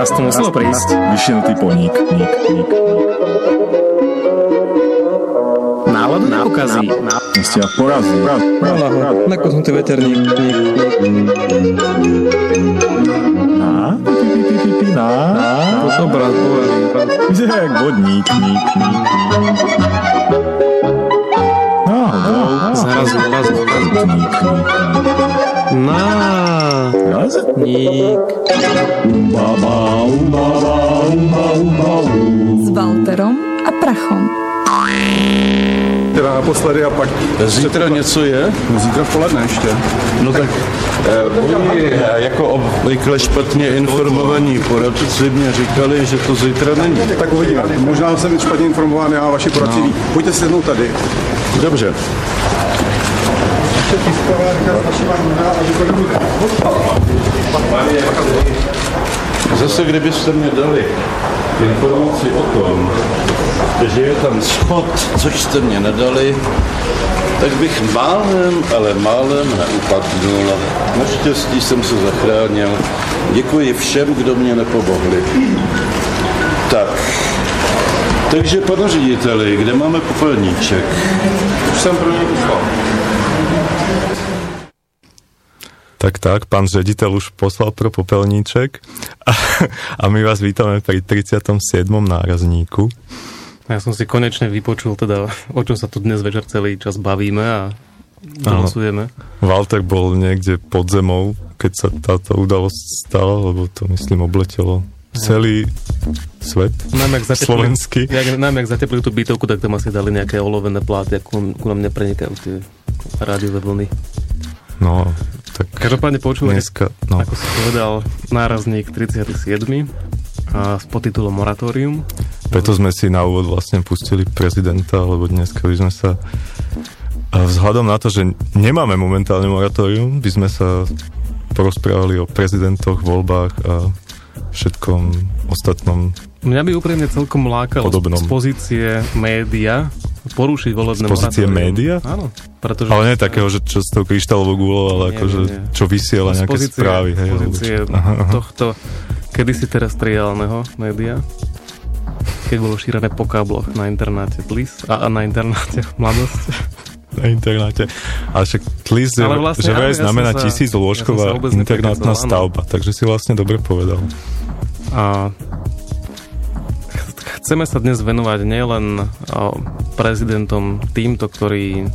Raz to muselo prísť. Vyšinutý poník. Ník, ník, ník. Náladu nepokazí. Ste porazí. Poraz, poraz, poraz. Nakosnutý veterník. Ník, ník. Na? Pi, pi, pi, pi, pi, na? Na? To som brat, povedal. Že jak vodník. Ník, ník, ník. No, no. Zrazu, zrazu, zrazu. Ník, ník, ník. Na. Raz? Ník. Umba, ba, umba, ba, umba, umba, um. s Walterom a Prachom. Teda naposledy a pak... Zítra něco je? Zítra v poledne ještě. No tak eh, oni jako obvykle špatně informovaní poradci mě říkali, že to zítra není. Tak uvidíme. Možná jsem špatně informován, já a vaši poradci ví. Pojďte sednout tady. Dobře. Zase kdybyste mě dali informaci o tom, že je tam schod, což jste mě nedali, tak bych málem, ale málem neupadnul. Naštěstí jsem se zachránil. Děkuji všem, kdo mě nepomohli. Tak, takže pane řediteli, kde máme popelníček? Už jsem pro něj poslal. Tak tak, pán ředitel už poslal pro popelníček a, a my vás vítame pri 37. nárazníku. Ja som si konečne vypočul teda, o čom sa tu dnes večer celý čas bavíme a hlasujeme. Walter bol niekde pod zemou, keď sa táto udalosť stala, lebo to myslím obletelo celý svet Najmä ak zateplili, slovenský. jak, najmä ak zateplili tú bytovku, tak tam asi dali nejaké olovené pláty a ku, ku nám neprenikajú tie rádiové vlny. No, tak Každopádne počúvate, dneska, no, ako si povedal, nárazník 37 a s podtitulom Moratórium. preto sme si na úvod vlastne pustili prezidenta, lebo dneska by sme sa a vzhľadom na to, že nemáme momentálne moratórium, by sme sa porozprávali o prezidentoch, voľbách a všetkom ostatnom Mňa by úprimne celkom lákalo Podobnom. z pozície média porušiť volebné Z pozície moratórium. média? Áno. Pretože, Ale nie takého, že čo s tou kryštálovou gulou, ale Nie, akože nie, nie. čo vysiela z nejaké pozície, správy. z Hej, pozície aha. tohto kedysi teraz triálneho média, keď bolo šírené po kábloch na internáte Tlis a, a na internáte Mladosť. na internáte. A však TLIS, Ale vlastne že vraj ja znamená tisíc ja sa lôžková vôbec internátna stavba, takže si vlastne dobre povedal. A chceme sa dnes venovať nielen prezidentom týmto, ktorí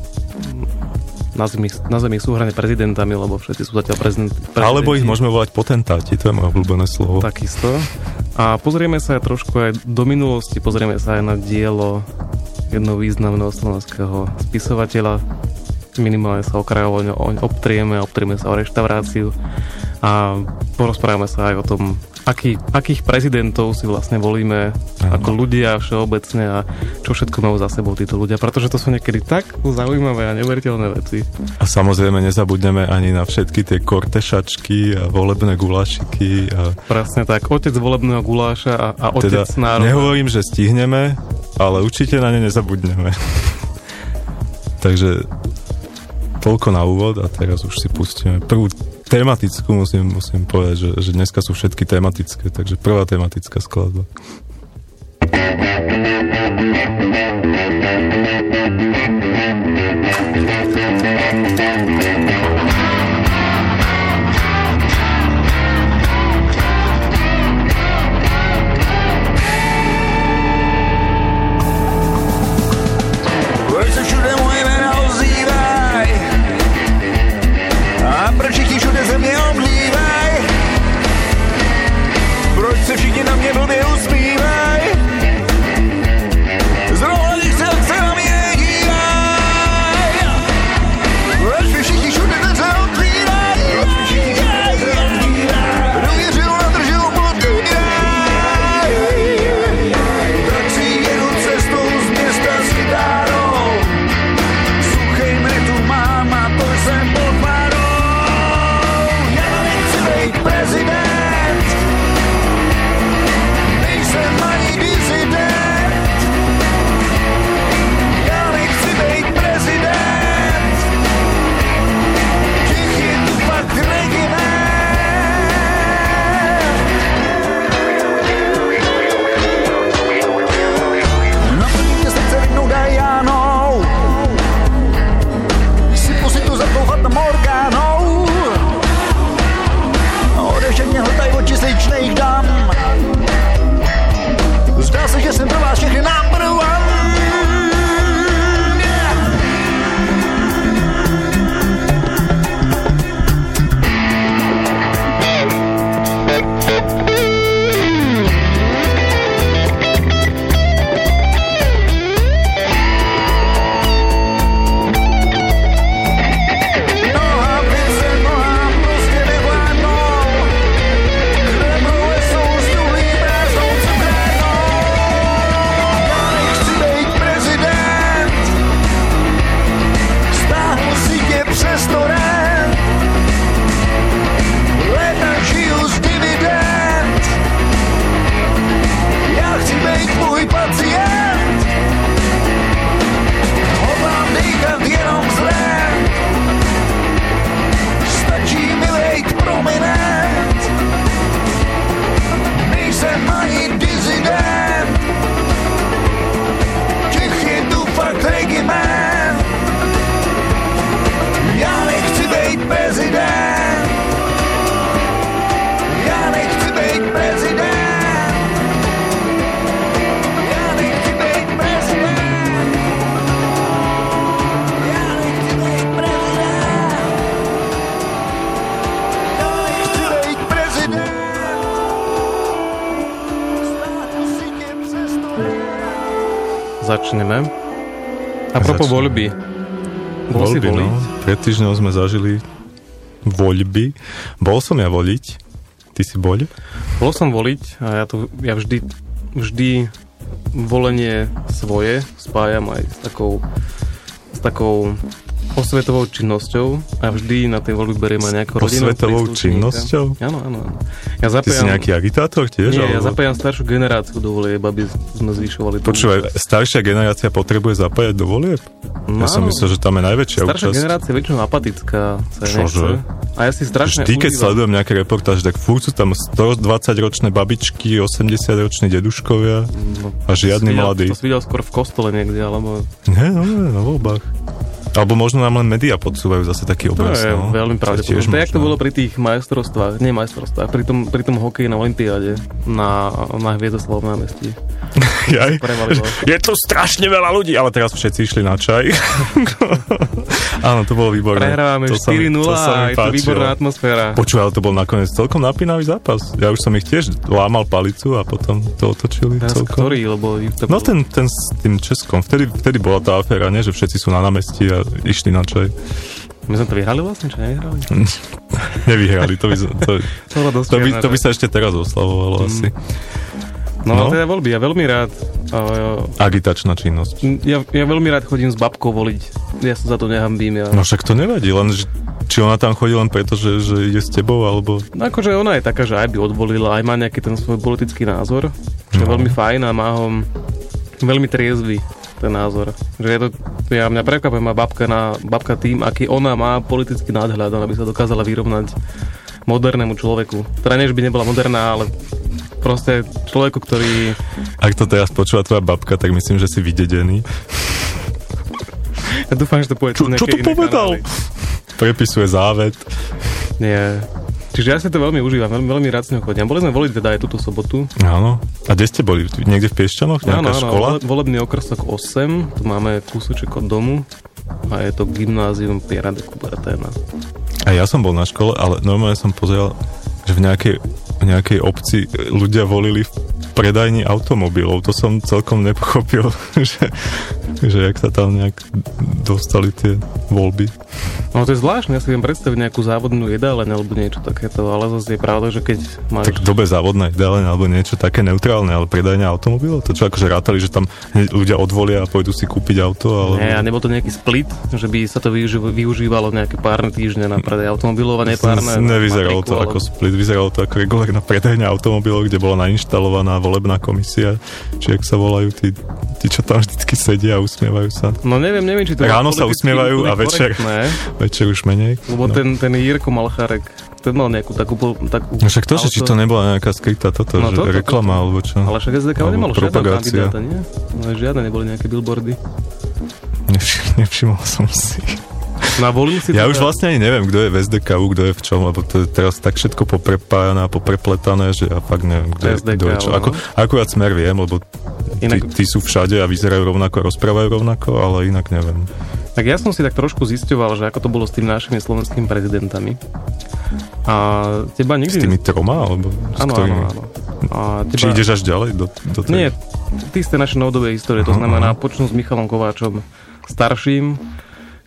nazvime nazvime ich súhrane prezidentami, lebo všetci sú zatiaľ prezident, prezidenti. Alebo ich môžeme volať potentáti, to je moje obľúbené slovo. Takisto. A pozrieme sa aj trošku aj do minulosti, pozrieme sa aj na dielo jedného významného slovenského spisovateľa. Minimálne sa okrajovo oň obtrieme, obtrieme sa o reštauráciu a porozprávame sa aj o tom, aký, akých prezidentov si vlastne volíme ako ľudia všeobecne a čo všetko majú za sebou títo ľudia, pretože to sú niekedy tak zaujímavé a neveriteľné veci. A samozrejme nezabudneme ani na všetky tie kortešačky a volebné gulášiky. A Presne tak, otec volebného guláša a, a teda otec národa. nehovorím, že stihneme, ale určite na ne nezabudneme. Takže toľko na úvod a teraz už si pustíme prvú tematickú, musím, musím povedať, že, že dneska sú všetky tematické, takže prvá tematická skladba. Proč začneme. A Začneme. voľby. Bol si Voľby, voliť? no. Pred týždňom sme zažili voľby. Bol som ja voliť. Ty si bol? Bol som voliť a ja, to, ja vždy, vždy volenie svoje spájam aj s takou, s takou osvetovou činnosťou a vždy na tej voľby beriem aj nejakú rodinu. Osvetovou činnosťou? Áno, áno, áno. Ja Ty si zapájam, nejaký agitátor tiež? nie, ja alebo- zapájam staršiu generáciu do volieb, aby sme zvyšovali Počúvaj, staršia generácia potrebuje zapájať do volieb? No Ja som myslel, že tam je najväčšia Staršia účasť. generácia je väčšinou apatická, Čože? A ja si strašne Vždy, keď užívam- sledujem nejaké reportáže, tak furt sú tam 120-ročné babičky, 80-roční deduškovia No, a žiadny mladý. To si videl skôr v kostole niekde, alebo... Nie, no, na voľbách. Alebo možno nám len médiá podsúvajú zase taký To obraz. je no. veľmi To pravdepodobné. tiež To to bolo pri tých majstrovstvách, nie majstrovstvách, pri tom, pri tom hokeji na Olympiáde na, na Hviezdoslavom námestí. Jaj. Je tu strašne veľa ľudí, ale teraz všetci išli na čaj. Áno, to bolo výborné. Prehrávame To sa mi- 4-0 to sa mi a je to výborná atmosféra. Počúvaj, ale to bol nakoniec celkom napínavý zápas. Ja už som ich tiež lámal palicu a potom to otočili Teraz celkom. ktorý, lebo to No ten, ten s tým Českom, vtedy, vtedy bola tá aféra, nie? že všetci sú na námestí a išli na čaj. My sme to vyhrali vlastne, či nevyhrali? Nevyhrali, to by, to, To, dosť to, by, to by sa ešte teraz oslavovalo asi. No, no. teda voľby, ja veľmi rád uh, Agitačná činnosť. ja, ja veľmi rád chodím s babkou voliť. Ja sa za to nehambím. Ja. No však to nevadí, len že- či ona tam chodí len preto, že, že ide s tebou, alebo... No akože ona je taká, že aj by odvolila, aj má nejaký ten svoj politický názor, čo je No. veľmi fajn a má ho veľmi triezvy ten názor. Že je to, ja mňa prekvapuje má babka, na, babka tým, aký ona má politický nadhľad, ona by sa dokázala vyrovnať modernému človeku. Teda nie, že by nebola moderná, ale proste človeku, ktorý... Ak to teraz počúva tvoja babka, tak myslím, že si vydedený. Ja dúfam, že to povie Čo, čo to povedal? kanály. Prepisuje závet. Nie. Čiže ja si to veľmi užívam, veľmi, veľmi rád s ňou chodím. Boli sme voliť teda aj túto sobotu. Áno. A kde ste boli? Niekde v Piešťanoch? Nejaká škola? vole- volebný okrsok 8, tu máme kúsoček od domu a je to gymnázium Piera de Coubertina. A ja som bol na škole, ale normálne som pozeral, že v nejakej, v nejakej obci ľudia volili v predajni automobilov. To som celkom nepochopil, že, že jak sa tam nejak dostali tie voľby. No to je zvláštne, ja si viem predstaviť nejakú závodnú jedáleň alebo niečo takéto, ale zase je pravda, že keď máš... Tak dobe závodná ideálne alebo niečo také neutrálne, ale predajňa automobilov? To čo akože rátali, že tam ľudia odvolia a pôjdu si kúpiť auto? Alebo... Nie, a nebol to nejaký split, že by sa to využi- využívalo nejaké párne týždne na predaj automobilov a nepárne... Nevyzeralo to ako split, vyzeralo to ako regulárna predajňa automobilov, kde bola nainštalovaná volebná komisia, či ak sa volajú tí, tí, čo tam vždycky sedia a usmievajú sa. No neviem, neviem, či to... Ráno sa usmievajú a večer- korektné, Večer už menej. Lebo no. ten, ten Jirko Malcharek, ten mal nejakú takú... takú No však to, že či auto- to nebola nejaká skrytá toto, No že toto, reklama toto. alebo čo. Ale však SDK nemalo propagácia. kandidáta, nie? No, žiadne neboli nejaké billboardy. Nevš- nevšimol som si. A volil si Ja teda- už vlastne ani neviem, kto je v SDKU, kto je v čom, lebo to je teraz tak všetko poprepájané a poprepletané, že ja fakt neviem, kto je, SDK, kto je čo. no. Ako, akurát smer viem, lebo tí, Inak- tí sú všade a vyzerajú rovnako rozprávajú rovnako, ale inak neviem. Tak ja som si tak trošku zisťoval, že ako to bolo s tými našimi slovenskými prezidentami. A teba nikdy... S tými troma, alebo s Áno, áno, ktorými? áno. A teba... Či ideš až ďalej do, do tej... Nie, ty z tej našej novodobej histórie, to znamená počnú s Michalom Kováčom starším,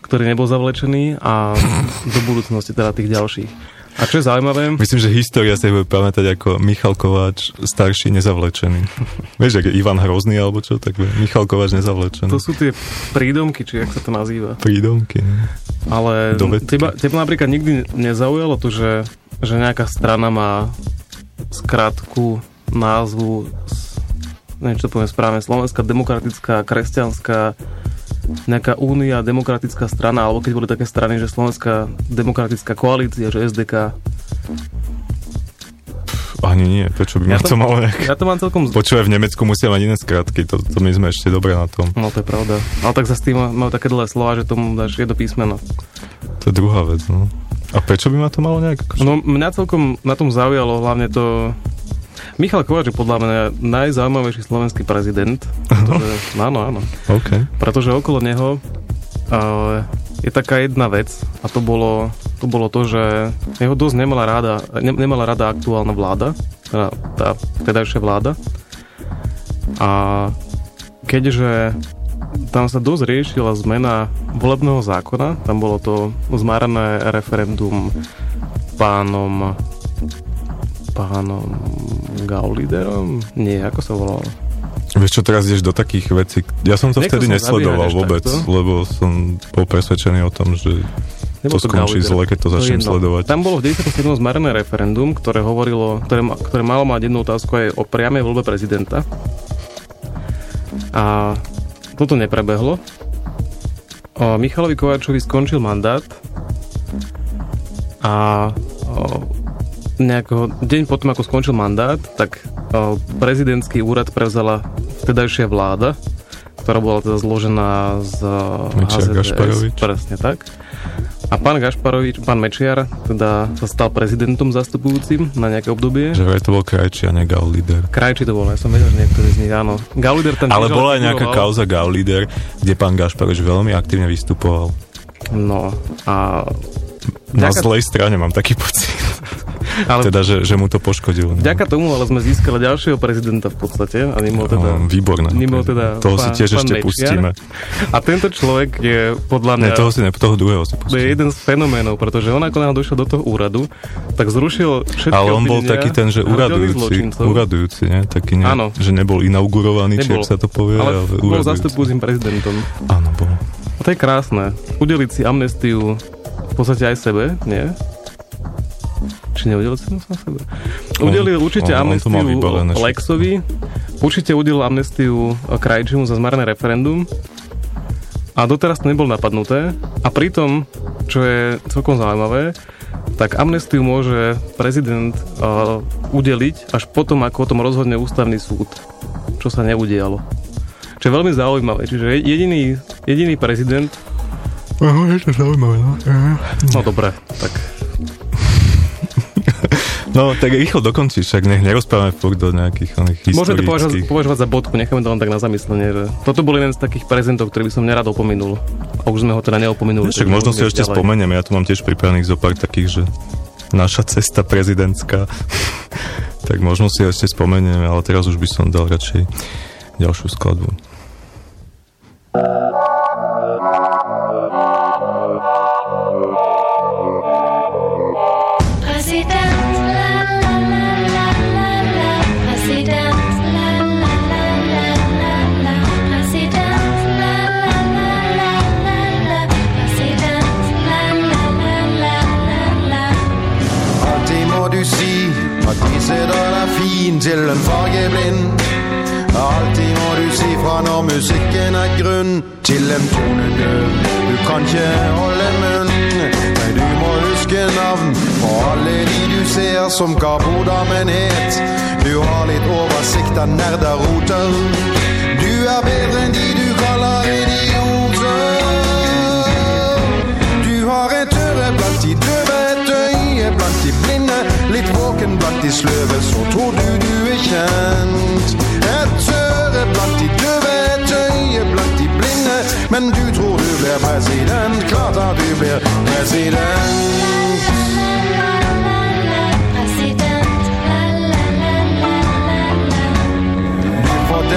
ktorý nebol zavlečený a do budúcnosti teda tých ďalších. A čo je zaujímavé, Myslím, že história sa bude pamätať ako Michal Kováč starší nezavlečený. Vieš, ak je Ivan Hrozný alebo čo, tak bude Michal Kováč nezavlečený. to sú tie prídomky, či jak sa to nazýva. prídomky. ne? Ale Dovedky. teba, teba napríklad nikdy nezaujalo to, že, že nejaká strana má skratku, názvu, neviem, čo to poviem správne, Slovenská demokratická, kresťanská, nejaká únia, demokratická strana, alebo keď boli také strany, že Slovenská demokratická koalícia, že SDK. Ani nie, prečo by Ja ma to, to- malo nejak... Ja to mám celkom... Počúvaj, v Nemecku musia mať iné skratky, to, to my sme ešte dobre na tom. No to je pravda. Ale tak za s tým majú také dlhé slova, že tomu dáš jedno písmeno. To je druhá vec, no. A prečo by ma to malo nejak... No mňa celkom na tom zaujalo hlavne to... Michal Kováč je podľa mňa najzaujímavejší slovenský prezident. Pretože, áno, áno. OK. Pretože okolo neho uh, je taká jedna vec a to bolo, to bolo to, že jeho dosť nemala rada, ne, nemala rada aktuálna vláda, teda tá vtedajšia vláda. A keďže tam sa dosť riešila zmena volebného zákona. Tam bolo to zmárané referendum pánom pánom Gauliderom? Nie, ako sa volalo? Vieš čo, teraz ideš do takých vecí. Ja som to Nechcel vtedy som nesledoval vôbec, takto. lebo som bol presvedčený o tom, že Nebol to skončí Gaulider. zle, keď to začnem jedno. sledovať. Tam bolo v 97. zmarené referendum, ktoré hovorilo, ktoré, ktoré malo mať jednu otázku aj o priamej voľbe prezidenta. A toto neprebehlo. O, Michalovi Kováčovi skončil mandát a o, nejakého deň potom, ako skončil mandát, tak prezidentský úrad prevzala vtedajšia vláda, ktorá bola teda zložená z Mečiar, HZDS. Gašparovič. Presne tak. A pán Gašparovič, pán Mečiar, teda sa stal prezidentom zastupujúcim na nejaké obdobie. Že vraj to bol krajčí a ne Gaulider. Krajči to bol, ja som vedel, že niektorý z nich, áno. Gaulider tam Ale bola aj nejaká figuroval. kauza Gaulider, kde pán Gašparovič veľmi aktívne vystupoval. No, a... Na Vďaka- zlej strane mám taký pocit. Ale Teda, že, že mu to poškodilo. no. vďaka tomu ale sme získali ďalšieho prezidenta v podstate. A nimo teda... Výborné. Nimo teda toho si pán- tiež pán ešte Mečiar. pustíme. A tento človek je podľa mňa... Ne, toho, si ne, toho druhého si To je pustíme. jeden z fenoménov, pretože on ako došiel do toho úradu, tak zrušil všetky Ale on bol taký ten, že uradujúci, uradujúci, ne? Taký ne, Áno. že nebol inaugurovaný, či Nebol. ak sa to povie, ale ale, bol zastupujúcim prezidentom. Áno, bol. A to je krásne. Udeliť si amnestiu v podstate aj sebe, nie? Či neudelil mu sa sebe? Udelil určite on- on amnestiu vybalené všetko. Lexovi, určite udelil amnestiu Krajčimu za zmarné referendum a doteraz to nebol napadnuté a pritom, čo je celkom zaujímavé, tak amnestiu môže prezident uh, udeliť až potom, ako o tom rozhodne ústavný súd, čo sa neudialo. Čo je veľmi zaujímavé. Čiže jediný, jediný prezident... je to zaujímavé, no. No dobre, tak No, tak rýchlo dokončíš, však nech nerozprávame furt do nejakých oných Môžeme to považovať, považovať za bodku, necháme to len tak na zamyslenie, že toto bol jeden z takých prezentov, ktorý by som nerad opominul. A už sme ho teda neopominuli. Však takže možno si ešte spomeniem, ja tu mám tiež pripravených zo pár takých, že naša cesta prezidentská. tak možno si ešte spomenieme, ale teraz už by som dal radšej ďalšiu skladbu. President, til en fargeblind. Alltid må du si fra når musikken er grunn til en tonedøv. Du kan ikke holde munn, men du må huske navn på alle de du ser som ga brodamen het. Du har litt oversikt av nerder roter. Du er bedre enn de du kaller idioter. Du har et øre blant de døve, et øye blant de blinde. Litt våken blant de sløve, så tror du du er kjent. Et øre blant de døve, et øye blant de blinde. Men du tror du blir president, klart at du blir president.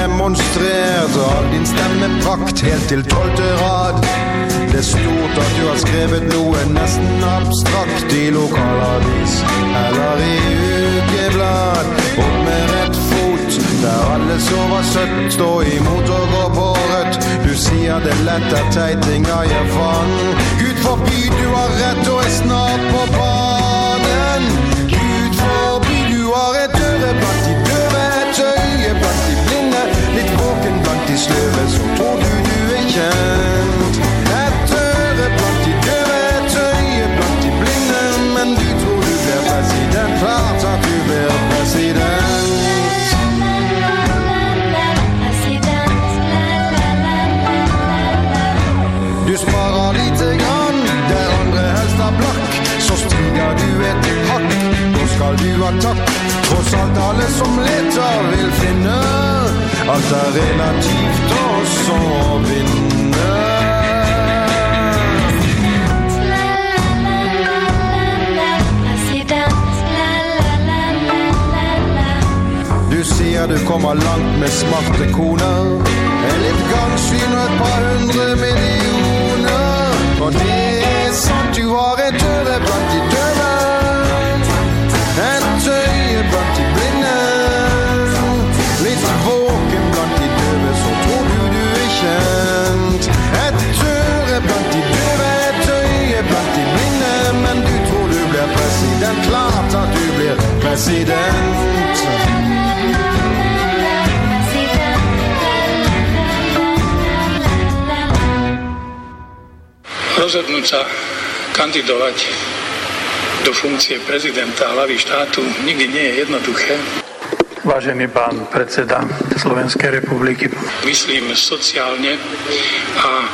Demonstrert all din stemmeprakt helt til tolvte rad. Det er stort at du har skrevet noe nesten abstrakt i lokalavis eller i ukeblad. Fot, der alle sover søtt, stå imot og gå på rødt. Du sier det lett er teitinga jeg fant. Gud forby du har rett og er snart på banen. Gud forby du har et øre blant de døve, et øye blant de blinde. Litt våken blant de sløve, så tror du du er kjent. Ha takk. Tross alt alle som leter vil finne. Alt er relativt også å vinne. Du sier du kommer langt med smarte koner. En litt gangsyn og et par hundre millioner. Og det er sant, du har et øre blant de blir president. Rozhodnúť sa kandidovať do funkcie prezidenta hlavy štátu nikdy nie je jednoduché. Vážený pán predseda Slovenskej republiky. Myslím sociálne a e,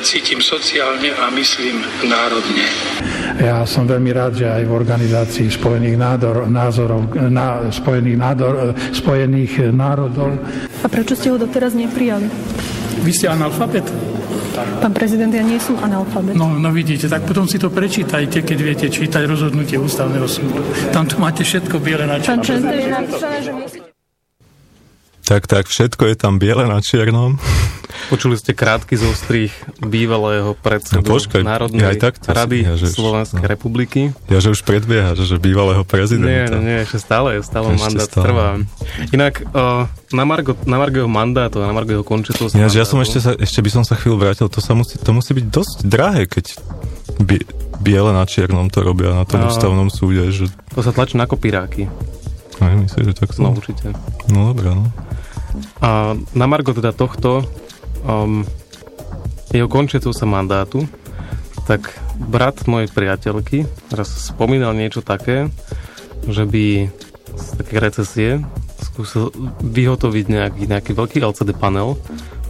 cítim sociálne a myslím národne. Ja som veľmi rád, že aj v organizácii Spojených, nádor, názorov, na, Spojených, nádor, Spojených národov A prečo ste ho doteraz neprijali? Vy ste analfabet? Pán prezident, ja nie som analfabet. No, no vidíte, tak potom si to prečítajte, keď viete čítať rozhodnutie ústavného súdu. Tam tu máte všetko biele na černom. prezident, je napísané, že my... Tak, tak, všetko je tam biele na čiernom. Počuli ste krátky zostrih bývalého predsedu No počkaj, Národnej ja aj si- rady ja, že- Slovenskej no. republiky. Ja, že už predbieha, že, bývalého prezidenta. nie, nie, ešte stále, stále Ešte mandát stále. trvá. Inak uh, na, Margo, na Margo jeho mandátu, a na Margo jeho končitovského Ináč, ja som ešte, sa, ešte by som sa chvíľu vrátil, to, sa musí, to musí byť dosť drahé, keď bie, biele na čiernom to robia na tom No. ústavnom súde, že To sa tlačí na kopíráky. aj myslím, že tak No určite. No dobré, no. A na Margo teda tohto um, jeho končiaceho sa mandátu, tak brat mojej priateľky raz spomínal niečo také, že by z také recesie skúsil vyhotoviť nejaký, nejaký veľký LCD panel,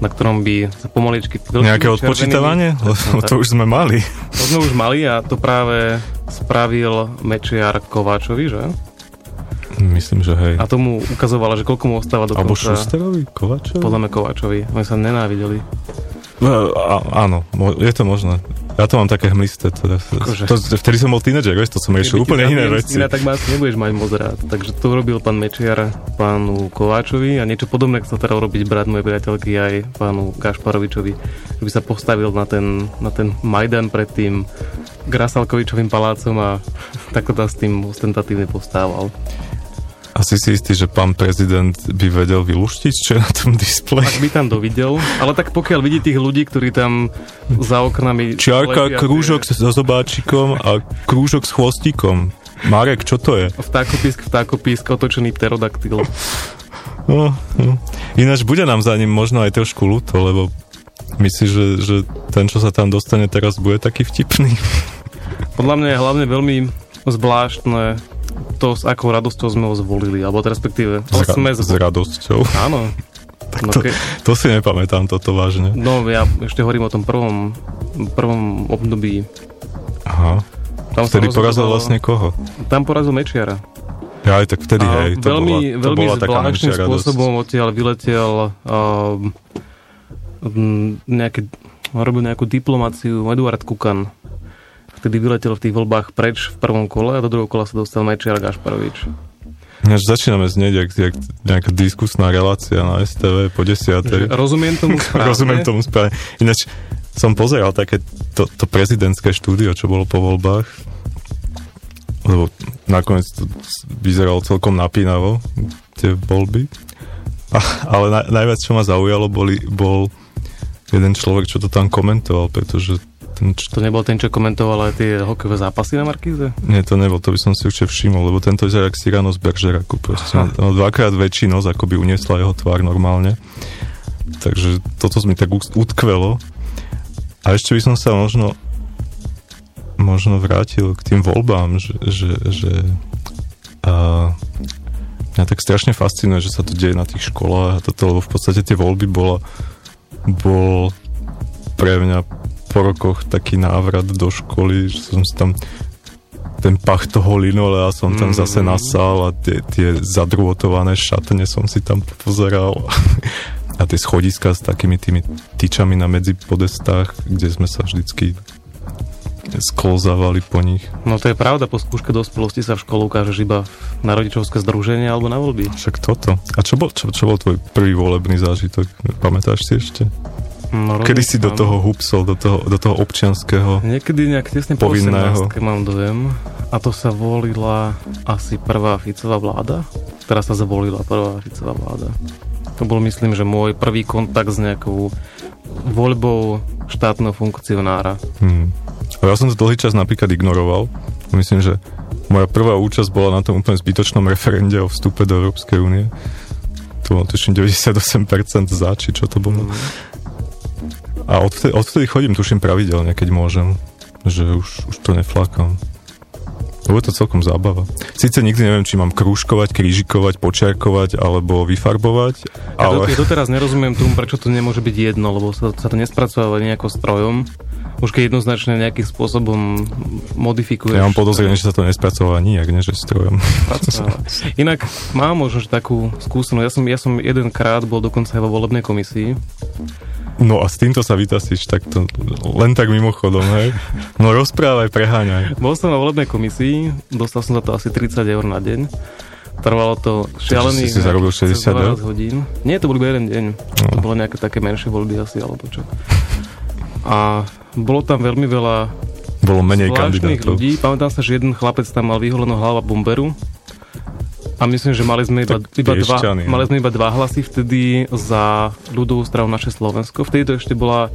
na ktorom by sa pomaličky... Nejaké odpočítavanie? Lebo to už sme mali. To sme už mali a to práve spravil Mečiar Kováčovi, že? Myslím, že hej. A tomu ukazovala, že koľko mu ostáva do Alebo konca. Šusterovi? Kovačovi? Podľa mňa Kováčovi. Oni sa nenávideli. No, á, áno, je to možné. Ja to mám také hmlisté. Teda. Akože. To, vtedy som bol tínedžer, vieš, to som riešil úplne iné veci. syna, tak ma asi nebudeš mať moc rád. Takže to urobil pán Mečiar pánu Kováčovi a niečo podobné sa teda urobiť brat mojej priateľky aj pánu Gašparovičovi, že by sa postavil na ten, na ten Majdan pred tým Grasalkovičovým palácom a takto tam s tým ostentatívne postával. Asi si istý, že pán prezident by vedel vyluštiť, čo je na tom displeji. Ak by tam dovidel, ale tak pokiaľ vidí tých ľudí, ktorí tam za oknami... Čiarka, krúžok so zobáčikom a krúžok s chvostíkom. Marek, čo to je? Vtákopisk, vtákopisk, otočený pterodaktyl. No, no. Ináč bude nám za ním možno aj trošku ľúto, lebo myslíš, že, že ten, čo sa tam dostane teraz, bude taký vtipný? Podľa mňa je hlavne veľmi zvláštne to, s akou radosťou sme ho zvolili, alebo teda respektíve S, ra- sme s radosťou. Áno. No, To, ke... to si nepamätám toto vážne. no ja ešte hovorím o tom prvom, prvom období. Aha. Tam Vtedy porazil vlastne koho? Tam porazil Mečiara. Ja aj tak vtedy, A hej. To veľmi, bola, to veľmi bola zvláštnym spôsobom odtiaľ vyletel um, m, nejaké, robil nejakú diplomáciu Eduard Kukan. Vtedy vyletel v tých voľbách preč v prvom kole a do druhého kola sa dostal Mečiar Gašparovič. Ináč začíname znieť jak, jak nejaká diskusná relácia na STV po desiatej. Že rozumiem tomu správne. Rozumiem tomu správne. Ináč som pozeral také to, to prezidentské štúdio, čo bolo po voľbách. Lebo nakoniec to vyzeralo celkom napínavo, tie voľby. A, ale na, najviac, čo ma zaujalo, boli, bol jeden človek, čo to tam komentoval, pretože To nebol ten, čo komentoval aj tie hokejové zápasy na Markíze? nie, to nebol, to by som si určite všimol, lebo tento vyzerá jak Cyrano z Beržeraku. Proste mal, mal dvakrát väčší nos, ako by uniesla jeho tvár normálne. Takže toto mi tak utkvelo. A ešte by som sa možno možno vrátil k tým voľbám, že, že, že a, mňa tak strašne fascinuje, že sa to deje na tých školách a toto, lebo v podstate tie voľby bola, bol pre mňa po rokoch taký návrat do školy, že som si tam ten pach toho linolea som tam Mhm. zase nasal a tie, tie zadrôtované šatne som si tam pozeral a tie schodiska s takými tými tyčami na medzi podestách, kde sme sa vždycky sklzávali po nich. No to je pravda, po skúške dospelosti sa v škole ukážeš iba na rodičovské združenie alebo na voľby. Však toto. A čo bol, čo, čo bol tvoj prvý volebný zážitok? Pamätáš si ešte? No, Kedy si do toho hupsol, do toho, do toho občianského? Niekedy nejak tesne po Povinného. 18 mám dojem. A to sa volila asi prvá Ficová vláda. Teraz sa zvolila prvá Ficová vláda. To bol myslím, že môj prvý kontakt s nejakou voľbou štátneho funkcionára. Hmm. A ja som to dlhý čas napríklad ignoroval. Myslím, že moja prvá účasť bola na tom úplne zbytočnom referende o vstupe do Európskej únie. To bolo tuším 98% za, či čo to bolo. A odvtedy, odvtedy chodím, tuším, pravidelne, keď môžem. Že už, už to neflákam. Lebo je to celkom zábava. Sice nikdy neviem, či mám krúžkovať, krížikovať, počiarkovať alebo vyfarbovať, Ja, ale... do, ja doteraz nerozumiem tomu, prečo to nemôže byť jedno, lebo sa, sa to nespracováva nejako strojom. Už keď jednoznačne nejakým spôsobom modifikuješ. Ja mám podozrenie, že sa to nespracováva nijak, nie že strojom. Inak mám možno takú skúsenosť. Ja som, ja som jedenkrát bol dokonca aj vo volebnej komisii. No a s týmto sa vytasíš takto, len tak mimochodom, hej? No rozprávaj, preháňaj. Bol som na volebnej komisii, dostal som za to asi 30 eur na deň. Trvalo to šialených... si si zarobil nejakých 60 cez 12 eur? hodín. Nie, to bol iba jeden deň. No. To bolo nejaké také menšie voľby asi, alebo čo. A bolo tam veľmi veľa Bolo menej kandidátov. ľudí. Pamätám sa, že jeden chlapec tam mal vyholenú hlava bomberu. A myslím, že mali sme iba, Tak iba, dva, no. mali sme iba dva hlasy vtedy za ľudovú stranu naše Slovensko. Vtedy to ešte bola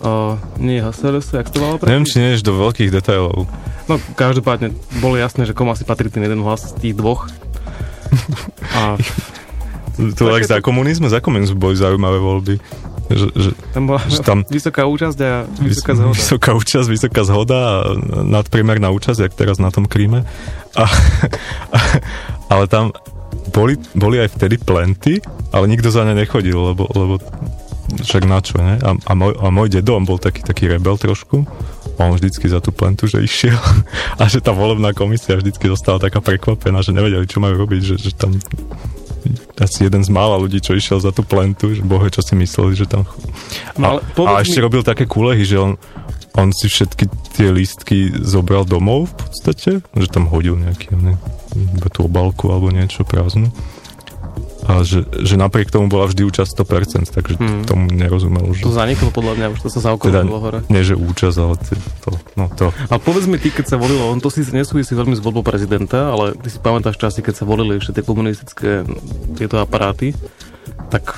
uh, nie HSLS, jak to malo Neviem, či nejdeš do veľkých detailov. No, každopádne bolo jasné, že komu asi patrí ten jeden hlas z tých dvoch. A To tak za komunizmu, za komunizmu boli zaujímavé voľby. Že, že, tam bola že tam vysoká účasť a vysoká vys- zhoda. vysoká účasť, vysoká zhoda a nadpriemerná účasť, jak teraz na tom Kríme. A, a, ale tam boli, boli aj vtedy plenty, ale nikto za ne nechodil, lebo, lebo však na čo, ne? A, a, môj, a môj dedo, on bol taký, taký rebel trošku, on vždycky za tú plentu, že išiel a že tá volebná komisia vždycky zostala taká prekvapená, že nevedeli, čo majú robiť, že, že tam asi jeden z mála ľudí, čo išiel za tú plentu, že bohe, čo si mysleli, že tam... No, ale a, ešte mi- robil také kúlehy, že on, on si všetky tie lístky zobral domov v podstate, že tam hodil nejaký, ne, tú obálku alebo niečo prázdnu. A že, že napriek tomu bola vždy účasť 100%, takže Hmm. tomu nerozumel. Že... To zaniklo podľa mňa, už to sa teda, zaokrúhlo hore. nie, že účasť, ale to, no to. A povedz mi ty, keď sa volilo, on to síce nesúvisí veľmi s voľbou prezidenta, ale ty si pamätáš časy, keď sa volili ešte tie komunistické tieto aparáty, tak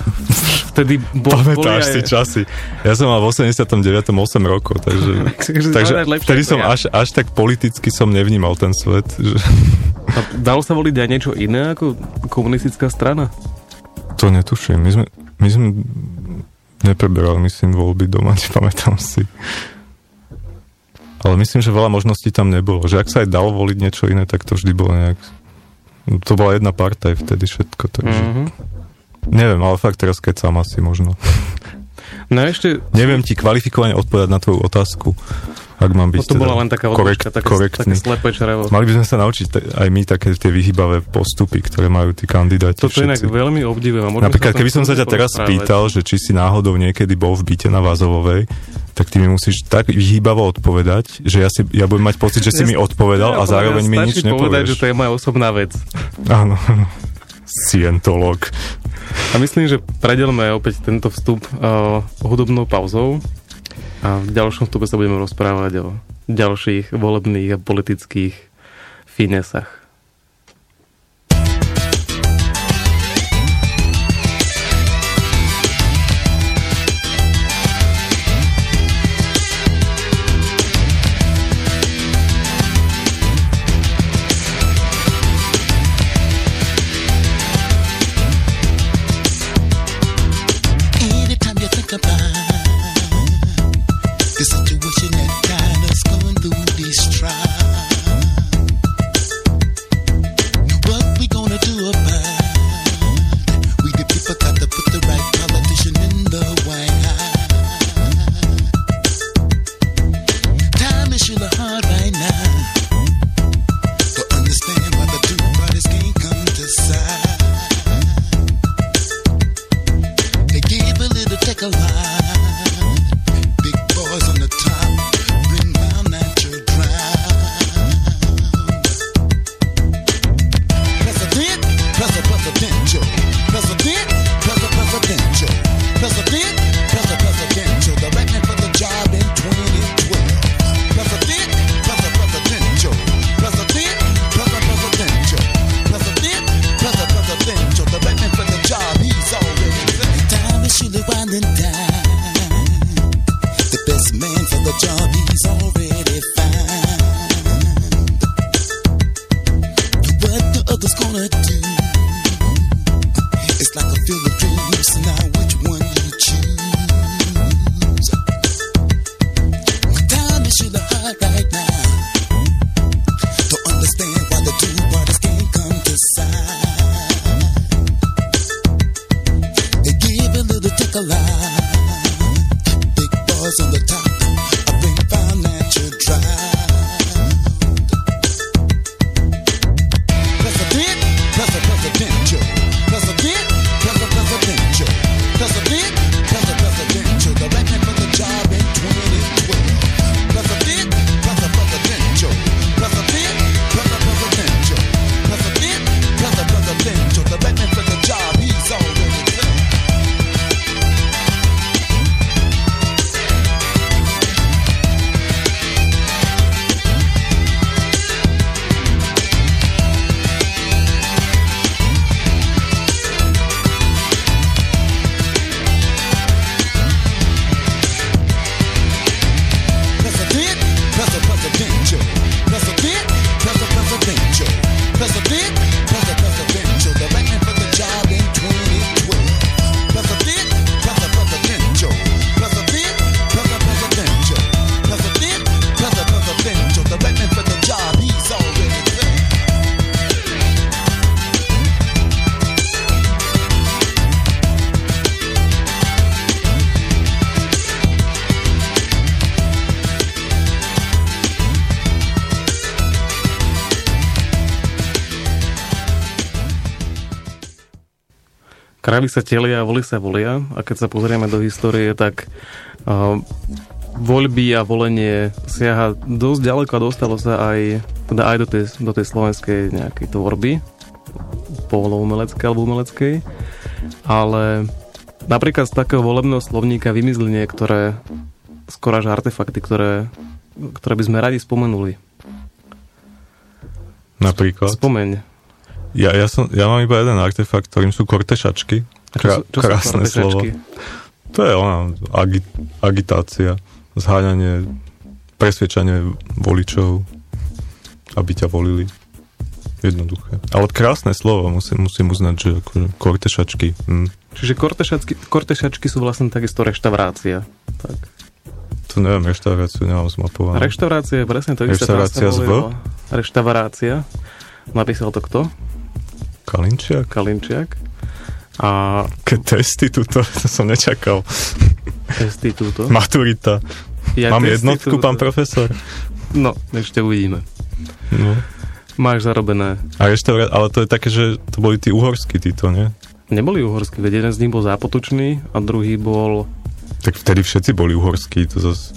vtedy bol, Pamätáš boli si aj, časy. Ja som mal v 89. 8 rokov, takže, Takže vtedy som ja. až, až tak politicky som nevnímal ten svet. Že... A dalo sa voliť aj niečo iné ako komunistická strana? To netuším. My sme, my sme nepreberali, myslím, voľby doma, nepamätám si. Ale myslím, že veľa možností tam nebolo. Že ak sa aj dalo voliť niečo iné, tak to vždy bolo nejak... To bola jedna partaj vtedy všetko, takže... Mhm. Neviem, ale fakt teraz keď sám asi možno. No ešte, Neviem ti kvalifikovane odpovedať na tvoju otázku, ak mám byť no to teda bola len taká korekt, také, také korektný. slepé črevo. Mali by sme sa naučiť te- aj my také tie vyhybavé postupy, ktoré majú tí kandidáti Toto inak všetci. veľmi obdivujem. a možno Napríklad, keby som sa ťa teraz spýtal, že či si náhodou niekedy bol v byte na Vázovovej, tak ty mi musíš tak vyhýbavo odpovedať, že ja, si, ja budem mať pocit, že si mi odpovedal a zároveň mi nič stačí povedať, že nepovieš. to je moja osobná vec. Áno, áno. Scientolog. A myslím, že predelme opäť tento vstup uh, hudobnou pauzou a v ďalšom vstupe sa budeme rozprávať o ďalších volebných a politických finesách. Králi sa telia, voli sa volia a keď sa pozrieme do histórie, tak uh, voľby a volenie siaha dosť ďaleko a dostalo sa aj, teda aj do tej, do tej slovenskej nejakej tvorby poloumeleckej alebo umeleckej ale napríklad z takého volebného slovníka vymizli niektoré skoro až artefakty, ktoré, ktoré by sme radi spomenuli. Napríklad? Spomeň. Ja, ja, som, ja mám iba jeden artefakt, ktorým sú kortešačky. A čo sú- čo krásne slovo. kortešačky? To je ona, agi, agitácia, zháňanie, presvedčanie voličov, aby ťa volili. Jednoduché. Ale krásne slovo, musím, musím uznať, že akože kortešačky. Hm. Čiže kortešačky, kortešačky sú vlastne takisto reštaurácia. Tak. To neviem, reštauráciu nemám zmapovanú. Reštaurácia je presne to isté. Reštaurácia z? Reštaurácia. Napísal to kto? Kalinčiak? Kalinčiak. A Keď testy tuto, to som nečakal. testy túto. Maturita. Ja Mám jednotku, túto. pán profesor? No, ešte uvidíme. No. Máš zarobené. A reštaurá... Ale to je také, že to boli tí uhorskí títo, nie? Neboli uhorskí, veď jeden z nich bol zápotočný a druhý bol... Tak vtedy všetci boli uhorskí, to zase...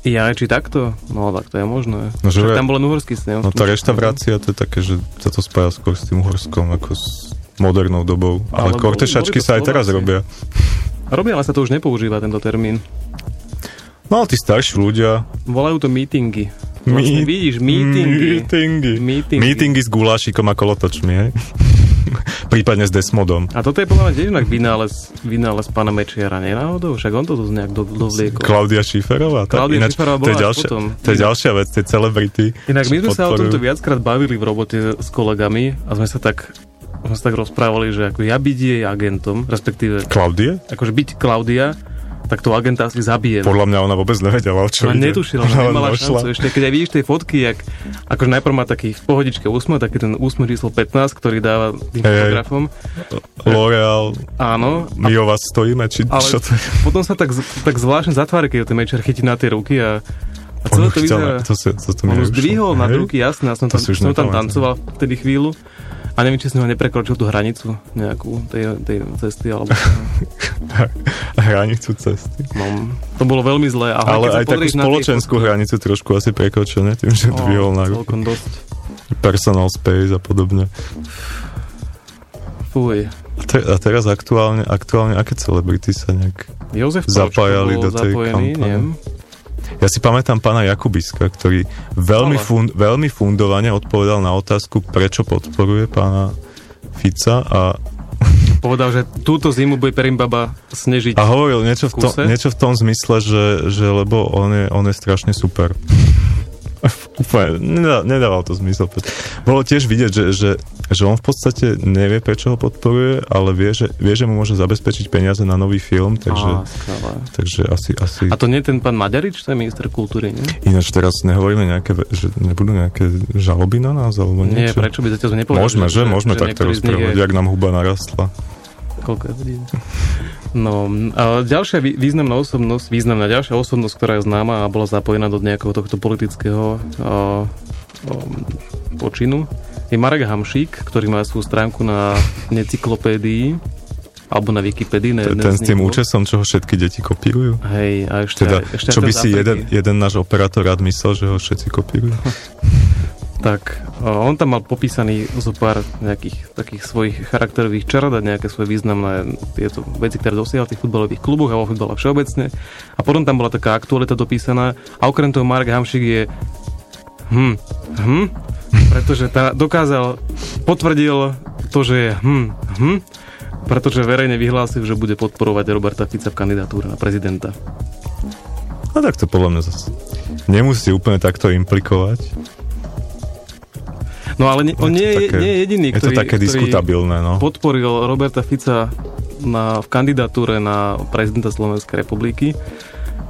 Ja, či takto? No, tak to je možné. No, že Však tam bol len uhorský snem. No tá reštaurácia, to je také, že sa to spája skôr s tým uhorskom, ako s modernou dobou. Ale, Ale kortešačky sa aj teraz robia. Robia, ale sa to už nepoužíva, tento termín. No ale tí starší ľudia... Volajú to meetingy. Vlastne vidíš, meetingy. Meetingy. Meetingy. Meetingy s gulášikom a kolotočmi, hej? Prípadne s desmodom. A toto je podľa mňa tiež inak vynález, vynález pána Mečiara, nie náhodou? Však on to tu nejak do, dovliekol. Klaudia Šiferová. Klaudia ináč, Šiferová to je bola ďalšia, potom. To je ďalšia vec, tie celebrity. Inak my sme sa o tomto viackrát bavili v robote s kolegami a sme sa tak sme sa tak rozprávali, že ako ja byť jej agentom, respektíve Klaudie? akože byť Klaudia, tak toho agenta asi zabijem. Podľa mňa ona vôbec nevedela, o čo Ona ide. netušila, Ona nemala došla. šancu. Ešte keď aj vidíš tej fotky, jak, akože najprv má taký v pohodičke úsmev, taký ten úsmev číslo 15, ktorý dáva tým hej. fotografom. L'Oreal, Áno. my o vás stojíme, či Ale čo to je? potom sa tak, tak zvláštne zatvára, keď ho ten mečer chytí na tie ruky a, a celé to vyzerá... to si- to- to mi on zdvihol na ruky, jasné, ja som To tam, som tam tancoval vtedy chvíľu a neviem, či som ho neprekročil tú hranicu nejakú tej, tej cesty, alebo... Hranicu cesty. No, to bolo veľmi zlé. A Ale aj takú spoločenskú hranicu trošku asi prekočil, ne? Tým, že dvihol na celkom dosť. Personal space a podobne. Fuj. A, te, a teraz aktuálne, aktuálne aké celebrity sa nejak Jozef zapájali do tej zapojený, kampane? neviem. Ja si pamätám pána Jakubiska, ktorý veľmi, fun, veľmi fundovane odpovedal na otázku, prečo podporuje pána Fica a Povedal, že túto zimu bude Perimbaba snežiť. A hovoril niečo v, tom, niečo v tom zmysle, že, že lebo on je, on je strašne super. Úplne, nedá, nedával to zmysel. Bolo tiež vidieť, že, že, že on v podstate nevie, prečo ho podporuje, ale vie, že, vie, že mu môže zabezpečiť peniaze na nový film, takže, Á, skvelé. takže asi, asi... A to nie je ten pán Maďarič, to je minister kultúry, nie? Ináč teraz nehovoríme nejaké, že nebudú nejaké žaloby na nás, alebo Nie, niečo? prečo by zatiaľ sme nepovedali, Môžeme, že? že- Môžeme že takto rozprávať, je- jak nám huba narastla. Koľko je hodín? No, a ďalšia vý- významná osobnosť, významná ďalšia osobnosť, ktorá je známa a bola zapojená do nejakého tohto politického o, o, počinu, je Marek Hamšík, ktorý má svoju stránku na necyklopédii alebo na Wikipedii. Ne, Ten s tým účesom, čo ho všetky deti kopírujú? Hej, a ešte, Teda, ešte čo by si jeden, jeden náš operátor rád myslel, že ho všetci kopírujú? Tak, on tam mal popísaný zo pár nejakých takých svojich charakterových črad a nejaké svoje významné tieto veci, ktoré dosiahol v tých futbalových kluboch a vo futbale všeobecne. A potom tam bola taká aktualita dopísaná a okrem toho Marek Hamšik je hm, hm, pretože tá dokázal, potvrdil to, že je hm, hm, pretože verejne vyhlásil, že bude podporovať Roberta Fica v kandidatúre na prezidenta. No tak to podľa mňa zase nemusí úplne takto implikovať. No ale nie, on Je to nie, je, také- nie je jediný, je to ktorý, také ktorý diskutabilné, no. podporil Roberta Fica na, v kandidatúre na prezidenta Slovenskej republiky.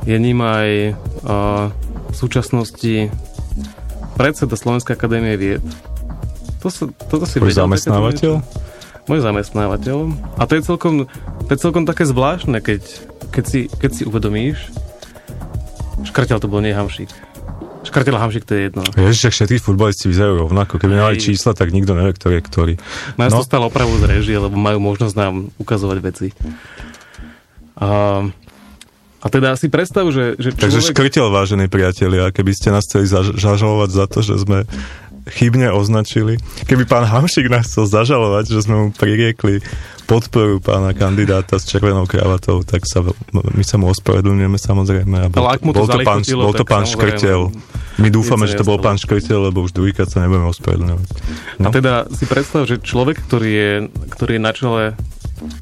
Je ním aj a, v súčasnosti predseda Slovenskej akadémie vied. To sa, toto si Tvoj vedel, zamestnávateľ? Môj zamestnávateľ. A to je celkom, to je celkom také zvláštne, keď, keď, si, keď si uvedomíš, škrtel to bol nie Hamšík. Škrtel a Hamšík to je jedno. Ježiš, všetci futbalisti vyzerajú rovnako. Keby mali čísla, tak nikto nevie, ktorý je ktorý. Nás No. stalo opravu z režie, lebo majú možnosť nám ukazovať veci. A, a teda si predstav, že, že Takže človek... škrtel, vážení priatelia, keby ste nás chceli zaž- zažalovať za to, že sme chybne označili. Keby pán Hamšik nás chcel zažalovať, že sme mu pririekli podporu pána kandidáta s červenou kravatou, tak sa, my sa mu ospravedlňujeme samozrejme. A bol, Ale ak mu to bol to pán, bol to pán Škrtel. My dúfame, že to bol pán Škrtel, lebo už druhýkrát sa nebudeme ospravedlňovať. A teda si predstav, že človek, ktorý je, ktorý je na čele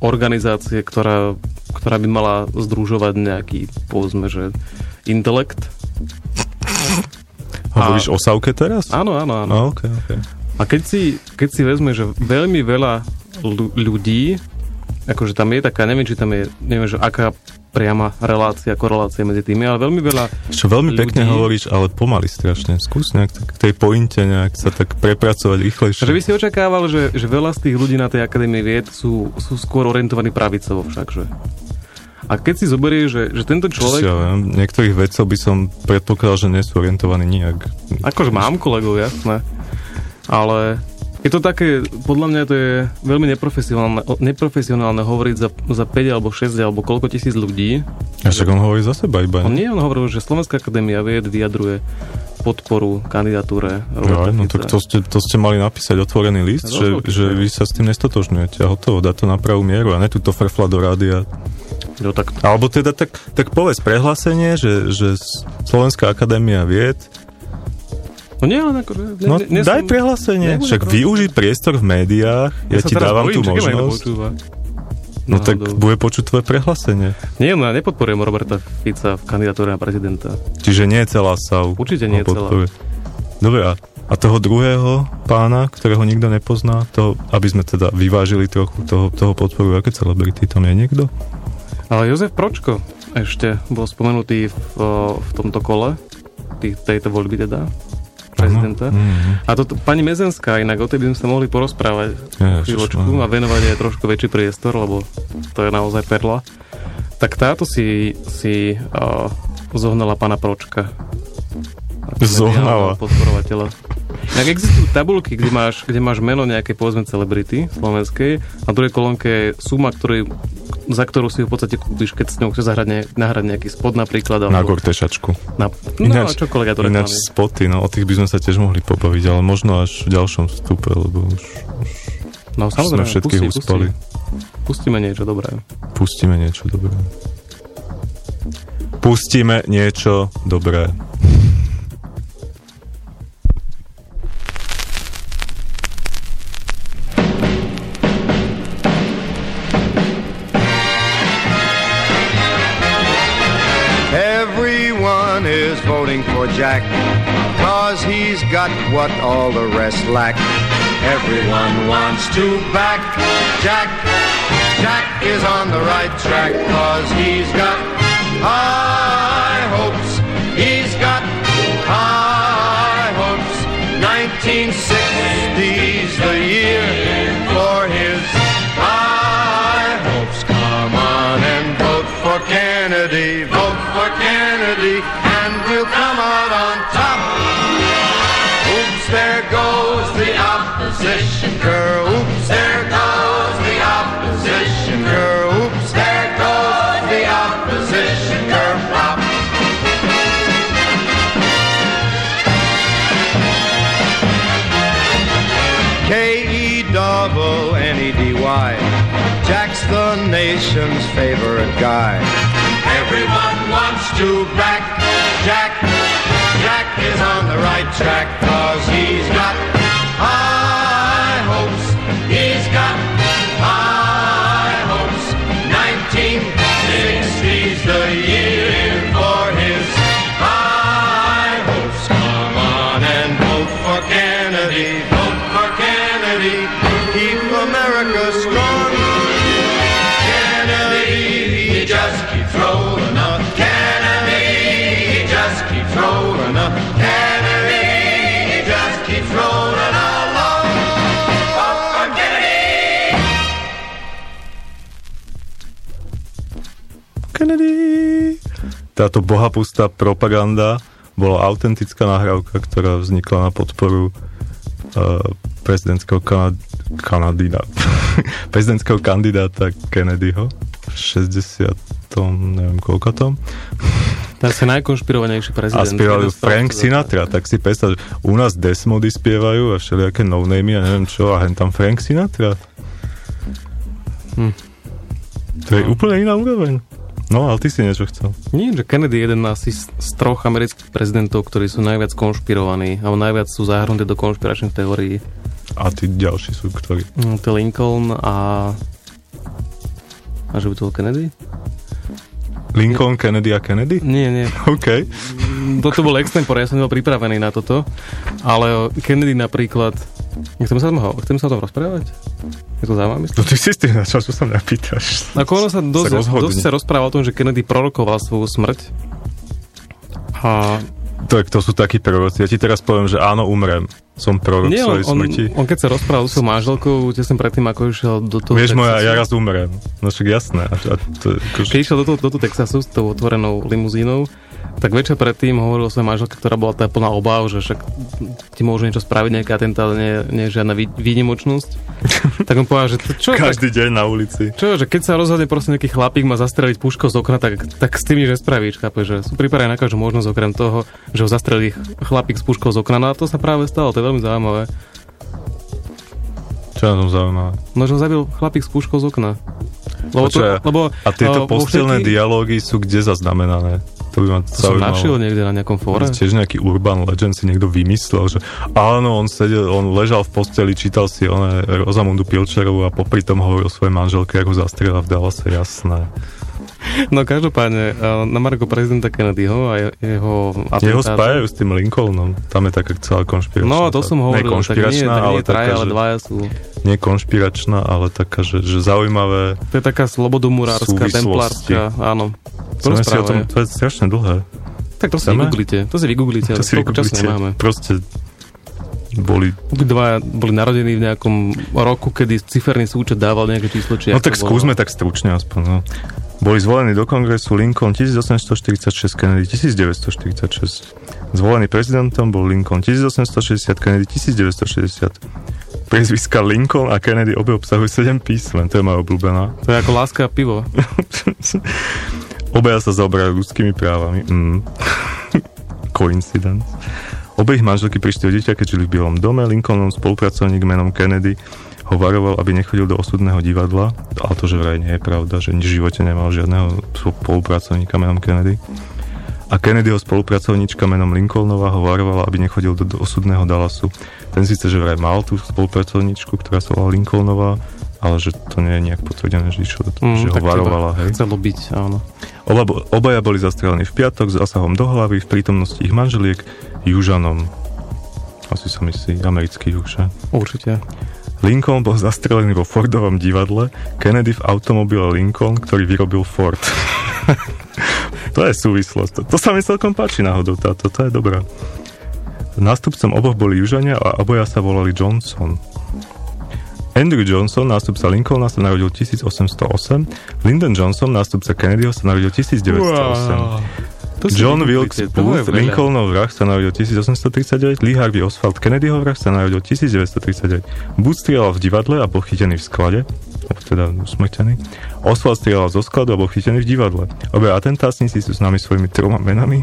organizácie, ktorá, ktorá by mala združovať nejaký, povedzme, že intelekt. Hovoríš o Savke teraz? Áno, áno, áno. No, okay, okay. A keď si, keď si vezme, že veľmi veľa ľu- ľudí, akože tam je taká, neviem, či tam je, neviem, že aká priama relácia, korelácia medzi tými, ale veľmi veľa Čo veľmi ľudí, pekne hovoríš, ale pomaly strašne. Skús nejak tak, k tej pointe nejak sa tak prepracovať rýchlejšie. Že by si očakával, že, že veľa z tých ľudí na tej akadémie vied sú, sú skôr orientovaní pravicovo všakže. A keď si zoberieš, že, že tento Čo človek... ja viem, niektorých vedcov by som predpokladal, že nie sú orientovaní nijak. Akože mám kolegov, jasné. Ale je to také, podľa mňa to je veľmi neprofesionálne, neprofesionálne hovoriť za, za 5 alebo 6 alebo koľko tisíc ľudí. A však on hovorí za seba iba. On nie, on hovoril, že Slovenská akadémia vied vyjadruje podporu kandidatúre Roberta Ja, no tak to ste, to ste mali napísať otvorený list, že, Rozhodne. že vy sa s tým nestotožňujete a hotovo, dá to na pravú mieru a ne túto frfla do rádia. No, tak... Alebo teda tak, tak povedz prehlásenie, že, že Slovenská akadémia vied No nie, ale akože... Ne, No ne, ne daj som- prehlásenie, však využiť priestor v médiách, ja, sa ti dávam bojím, tú že možnosť. No tak bude počuť tvoje prehlásenie. Nie, no ja nepodporujem Roberta Fica v kandidatúre na prezidenta. Čiže nie je celá SAU. Určite nie je celá. Dobre, a, a toho druhého pána, ktorého nikto nepozná, toho, aby sme teda vyvážili trochu, toho, toho podporu, aké celebrity, tam je niekto? Ale Jozef Pročko ešte bol spomenutý v, v tomto kole, tých, tejto voľby teda, prezidenta. Mhm. A to, pani Mezenská, inak o tej by sme sa mohli porozprávať Ježiš, chvíľočku a venovať aj trošku väčší priestor, lebo to je naozaj perla. Tak táto si, si uh, zohnala pána Pročka. Zohnala. Podporovateľa. Inak existujú tabulky, kde máš, kde máš meno nejakej povedzme celebrity slovenskej a druhej kolónke je suma, ktorý, za ktorú si ju v podstate kúpiš, keď s ňou chceš zahrať ne, nahrať nejaký spod napríklad. Na alebo- gortešačku. Na, no, čokoľvek ja to ináč spoty, no o tých by sme sa tiež mohli pobaviť, ale možno až v ďalšom vstupe, lebo už, už No sme samozrejme, všetkých pusti, uspali. Pusti. Pustíme niečo dobré. Pustíme niečo dobré. Pustíme niečo dobré. Is voting for Jack. Cause he's got what all the rest lack. Everyone wants to back Jack. Jack is on the right track cause he's got nation's favorite guy. Everyone wants to back Jack. Jack is on the right track cause he's got Táto bohapustá propaganda bola autentická nahrávka, ktorá vznikla na podporu uh, prezidentského kanad- prezidentského kandidáta Kennedyho v 60. neviem koľko tom. To je asi najkonšpirovanejší prezident. A z Frank Sinatra, tak si predstav, u nás Desmody spievajú a všelijaké no-namey a neviem čo, a hen tam Frank Sinatra. Hm. To je úplne iná úroveň. No, ale ty si niečo chcel. Nie, že Kennedy je jeden asi z troch amerických prezidentov, ktorí sú najviac konšpirovaní, alebo najviac sú zahrnuté do konšpiračných teórií. A tí ďalší sú ktorí? Mm, To Lincoln a... A že by to bol Kennedy? Lincoln, Kennedy a Kennedy? Nie, nie. OK. Toto bol extempore, ja som nebol pripravený na toto, ale Kennedy napríklad... Chcem sa, ho, chcem sa o tom rozprávať? Je to zaujímavé? No ty si s tým začal, čo sa mňa pýtaš. Ako ono sa dosť, rozhodni. dosť sa rozpráva o tom, že Kennedy prorokoval svoju smrť. A To, to sú takí proroci. Ja ti teraz poviem, že áno, umrem. Som prorok nie, svojej on, smrti. on, keď sa rozprával s svojou manželkou, tesne predtým, ako išiel do toho Vieš, moja, Texasu. ja raz umrem. No však jasné. A, a to, akože, Keď išiel do toho, do toho Texasu s tou otvorenou limuzínou, tak večer predtým hovoril svojej manželke, ktorá bola tá plná obav, že však ti môžu niečo spraviť, nejaký atentát, nie, nie je žiadna vý- výnimočnosť. tak on povedal, že to, čo, každý deň na ulici. Čo, že keď sa rozhodne proste nejaký chlapík má zastreliť puškou z okna, tak, tak s tým nič nespravíš, chápeš, že sú pripravení na každú možnosť okrem toho, že ho zastrelí chlapík s puškou z okna, no a to sa práve stalo, to je veľmi zaujímavé. Čo na tom zaujímavé? No, že ho zabil chlapík s puškou z okna. Lebo to, Počkaj, lebo, a tieto uh, vo postelné všetky- dialógy sú kde zaznamenané? To by ma To som našiel niekde na nejakom fóre. Tiež nejaký urban legend si niekto vymyslel, že áno, on sedel, on ležal v posteli, čítal si one Rozamundu Pilčerovú a popri tom hovoril svojej manželke, ako zastrela v Dallase, jasné. No každopádne, uh, na Marko prezidenta Kennedyho a je- jeho Jeho atentátu- spájajú s tým Lincolnom, tam je taká celá konšpiračná. No, to som hovoril, Nie tak nie, tak nie ale traja, taká, ale dvaja sú. nie konšpiračná, ale taká, že, že zaujímavé To je taká slobodomurárska, templárska, áno. Chceme si o tom, to je strašne dlhé. Tak to si Chceme? vygooglite, to si vygooglite, To si vygooglite. Proste boli... Obidvaja boli narodení v nejakom roku, kedy ciferný súčet dával nejaké číslo, či No tak bolo. skúsme tak stručne aspoň. No. Boli zvolení do kongresu Lincoln 1846, Kennedy 1946. Zvolený prezidentom bol Lincoln 1860, Kennedy 1960. Priezviska Lincoln a Kennedy obe obsahujú 7 písmen, to je moja obľúbená. To je ako láska a pivo. Obaja sa zaoberajú ľudskými právami. Mm. Coincidence. Obe ich manželky prišli o dieťa, keď žili v Bielom dome. Lincolnov spolupracovník menom Kennedy ho varoval, aby nechodil do osudného divadla. Ale to, že vraj nie je pravda, že v živote nemal žiadneho spolupracovníka menom Kennedy. A Kennedyho spolupracovníčka menom Lincolnova ho varovala, aby nechodil do, do osudného Dallasu. Ten síce, že vraj mal tú spolupracovníčku, ktorá sa volala Lincolnová, ale že to nie je nejak potvrdené, že, išlo, Mm, že ho varovala. Hej. Chcelo byť, áno. Oba, obaja boli zastrelení v piatok s zasahom do hlavy v prítomnosti ich manželiek Južanom. Asi sa myslí americký juž, že? Určite. Lincoln bol zastrelený vo Fordovom divadle, Kennedy v automobile Lincoln, ktorý vyrobil Ford. to je súvislosť. To, to sa mi celkom páči náhodou, táto, to je dobrá. Nástupcom oboch boli Južania a oboja sa volali Johnson. Andrew Johnson, nástupca Lincolna, sa narodil 1808, Lyndon Johnson, nástupca Kennedyho, sa narodil 1908. Wow. John Wilkes Booth. Lincolnov vrah sa narodil 1839, Lee Harvey Oswald Kennedyho vrah sa narodil 1939. Booth strieľal v divadle a bol chytený v sklade, teda usmrtený. Oswald strieľal zo skladu a bol chytený v divadle. Obe atentátnici sú známi svojimi troma menami,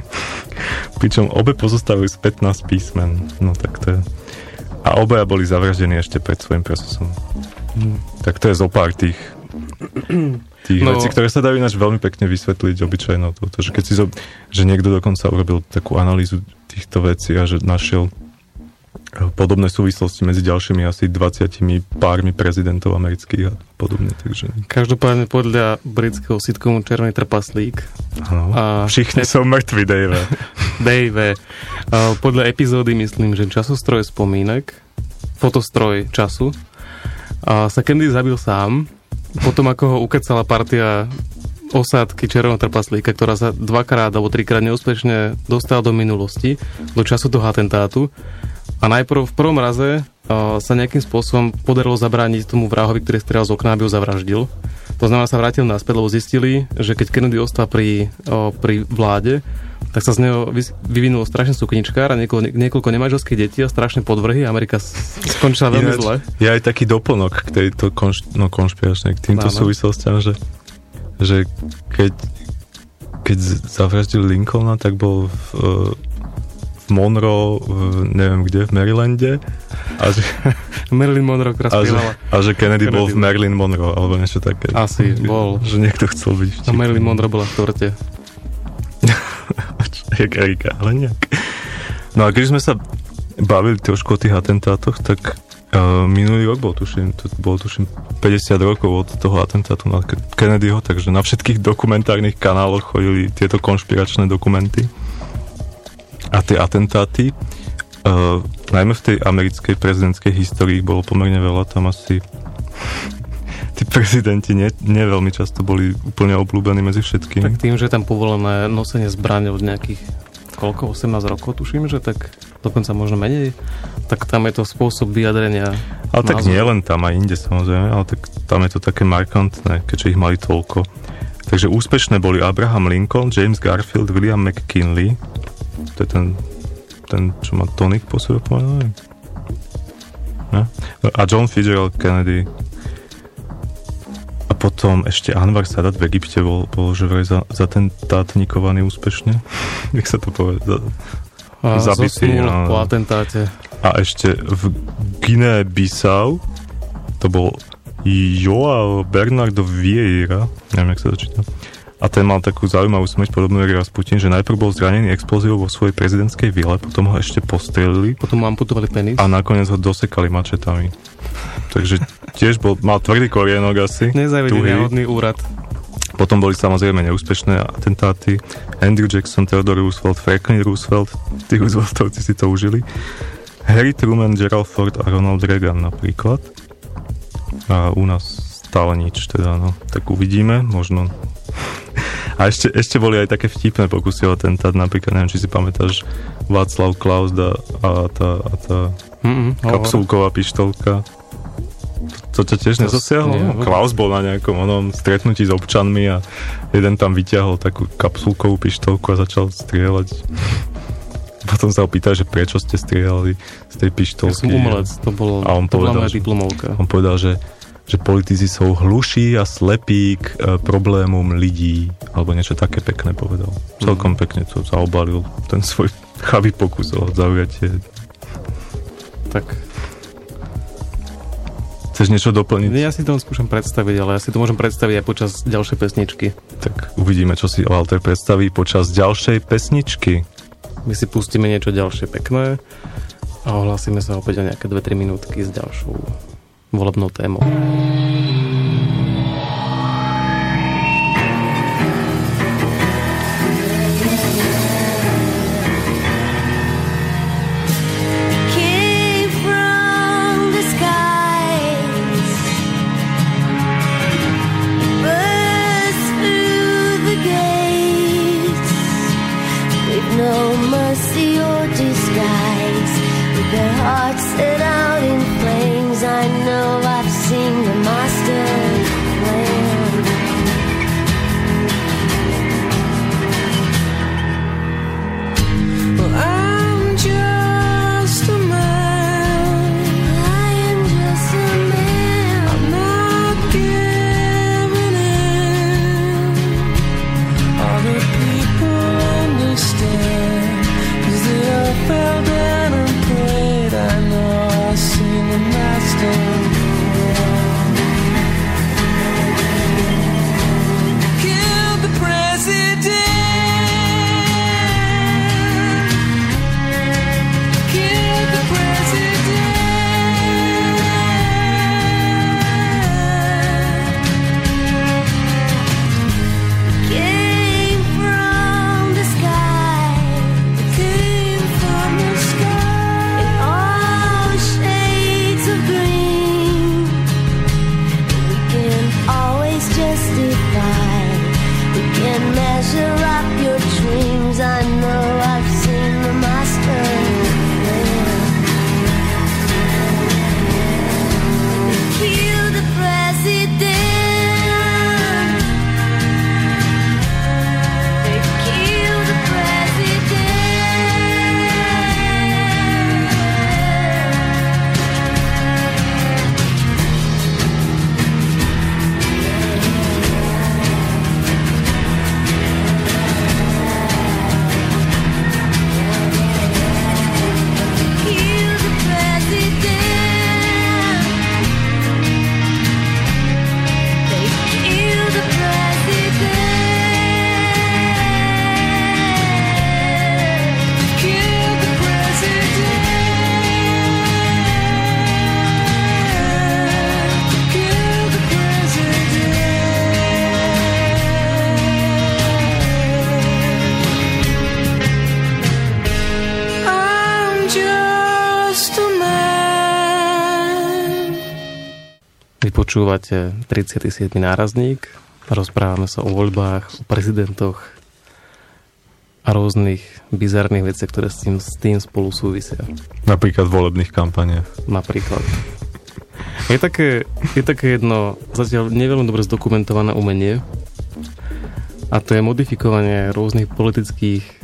pričom obe pozostávajú z 15 písmen. No tak to je... A obaja boli zavraždení ešte pred svojim procesom. Hm. Tak to je zo pár tých tých No. vecí, ktoré sa dajú ináč veľmi pekne vysvetliť obyčajnou toto, že keď si zo, že niekto dokonca urobil takú analýzu týchto vecí a že našiel podobné súvislosti medzi ďalšími asi 20 pármi prezidentov amerických a podobne, takže Každopádne podľa britského sitcomu Červený trpaslík áno. a Všichni sú mŕtvi, Dave. Dave. A podľa epizódy myslím, že časostroj spomínek, fotostroj času, a sa Kennedy zabil sám, potom ako ho ukecala partia osádky Červeného trpaslíka, ktorá sa dvakrát alebo trikrát neúspešne dostala do minulosti, do času toho atentátu. A najprv v prvom raze uh, sa nejakým spôsobom podarilo zabrániť tomu vrahovi, ktorý strieľal z okna, aby ho zavraždil. To znamená, sa vrátil naspäť, lebo zistili, že keď Kennedy ostal pri, uh, pri vláde, tak sa z neho vyvinulo strašne sukničkár a niekoľko, niekoľko nemanželských detí a strašne podvrhy. Amerika skončila veľmi zle. Je aj taký doplnok k tejto konš, no, konšpiračnej, k týmto Áno. súvislostiam, že, že keď, keď z- zavraždili Lincolna, tak bol v, v Monroe, v, neviem kde, v Marylande a že, Marilyn Monroe, ktorá a že, a že Kennedy, bol v Kennedy. Marilyn Monroe, alebo niečo také. Asi, bol. Že niekto chcel byť A vtipný. Marilyn Monroe bola v torte. Jak Erika, ale nejak. No a keď sme sa bavili trošku o tých atentátoch, tak uh, minulý rok bol tuším, to bolo tuším 50 rokov od toho atentátu na Kennedyho, takže na všetkých dokumentárnych kanáloch chodili tieto konšpiračné dokumenty. A tie atentáty, uh, najmä v tej americkej prezidentskej histórii bolo pomerne veľa, tam asi tí prezidenti nie, nie veľmi často boli úplne obľúbení medzi všetkými. Tak tým, že tam povolené nosenie zbraní od nejakých koľko, 18 rokov tuším, že tak dokonca možno menej, tak tam je to spôsob vyjadrenia Ale tak nie len tam, aj inde samozrejme, ale tak tam je to také markantné, keďže ich mali toľko. Takže úspešné boli Abraham Lincoln, James Garfield, William McKinley, to je ten, ten čo má tonik po sebe. Ne? A John Fitzgerald Kennedy. A potom ešte Anwar Sadat v Egypte bol, bol že vraj za, zatentátnikovaný úspešne. Jak sa to A zabitý, zosnul no. po atentáte. A ešte v Guinea Bissau to bol Joao Bernardo Vieira, neviem, jak sa to číta. A ten mal takú zaujímavú smrť, podobnú jak Rasputin, že najprv bol zranený explóziou vo svojej prezidentskej vile, potom ho ešte postrelili Potom mu amputovali penis. a nakoniec ho dosekali mačetami. Takže tiež bol, mal tvrdý korienok asi. Nezavedený náhodný úrad. Potom boli samozrejme neúspešné atentáty. Andrew Jackson, Theodore Roosevelt, Franklin Roosevelt, tí Rooseveltovci si to užili. Harry Truman, Gerald Ford a Ronald Reagan napríklad. A u nás stále nič, teda no. Tak uvidíme, možno. A ešte, ešte boli aj také vtipné pokusy o atentát, napríklad, neviem, či si pamätáš, Václav Klaus da, a tá, a tá kapsulková pištolka. To, ťa tiež nezasiahlo? nie, No. Klaus bol na nejakom onom stretnutí s občanmi a jeden tam vyťahol takú kapsulkovú pištolku a začal strieľať. Potom sa ho pýtal, že prečo ste strieľali z tej Ja pištolky. som umelec, to, bol, A on to bola povedal, že- diplomovka. On povedal, že, že politici sú hluší a slepí k e, problémom ľudí, alebo niečo také pekné povedal. Celkom pekne to zaobalil, ten svoj chavý pokus o zaujatie. Tak Chceš niečo doplniť? ja si to len skúšam predstaviť, ale ja si to môžem predstaviť aj počas ďalšej pesničky. Tak uvidíme, čo si Walter predstaví počas ďalšej pesničky. My si pustíme niečo ďalšie pekné a ohlásime sa opäť o nejaké 2-3 minútky s ďalšou volebnou témou. Počúvate 37. nárazník. Rozprávame sa o voľbách, o prezidentoch a rôznych bizarných veciach, ktoré s tým, s tým spolu súvisia. Napríklad volebných kampaniach. Napríklad. Je také, je také jedno zatiaľ neveľmi dobre zdokumentované umenie a to je modifikovanie rôznych politických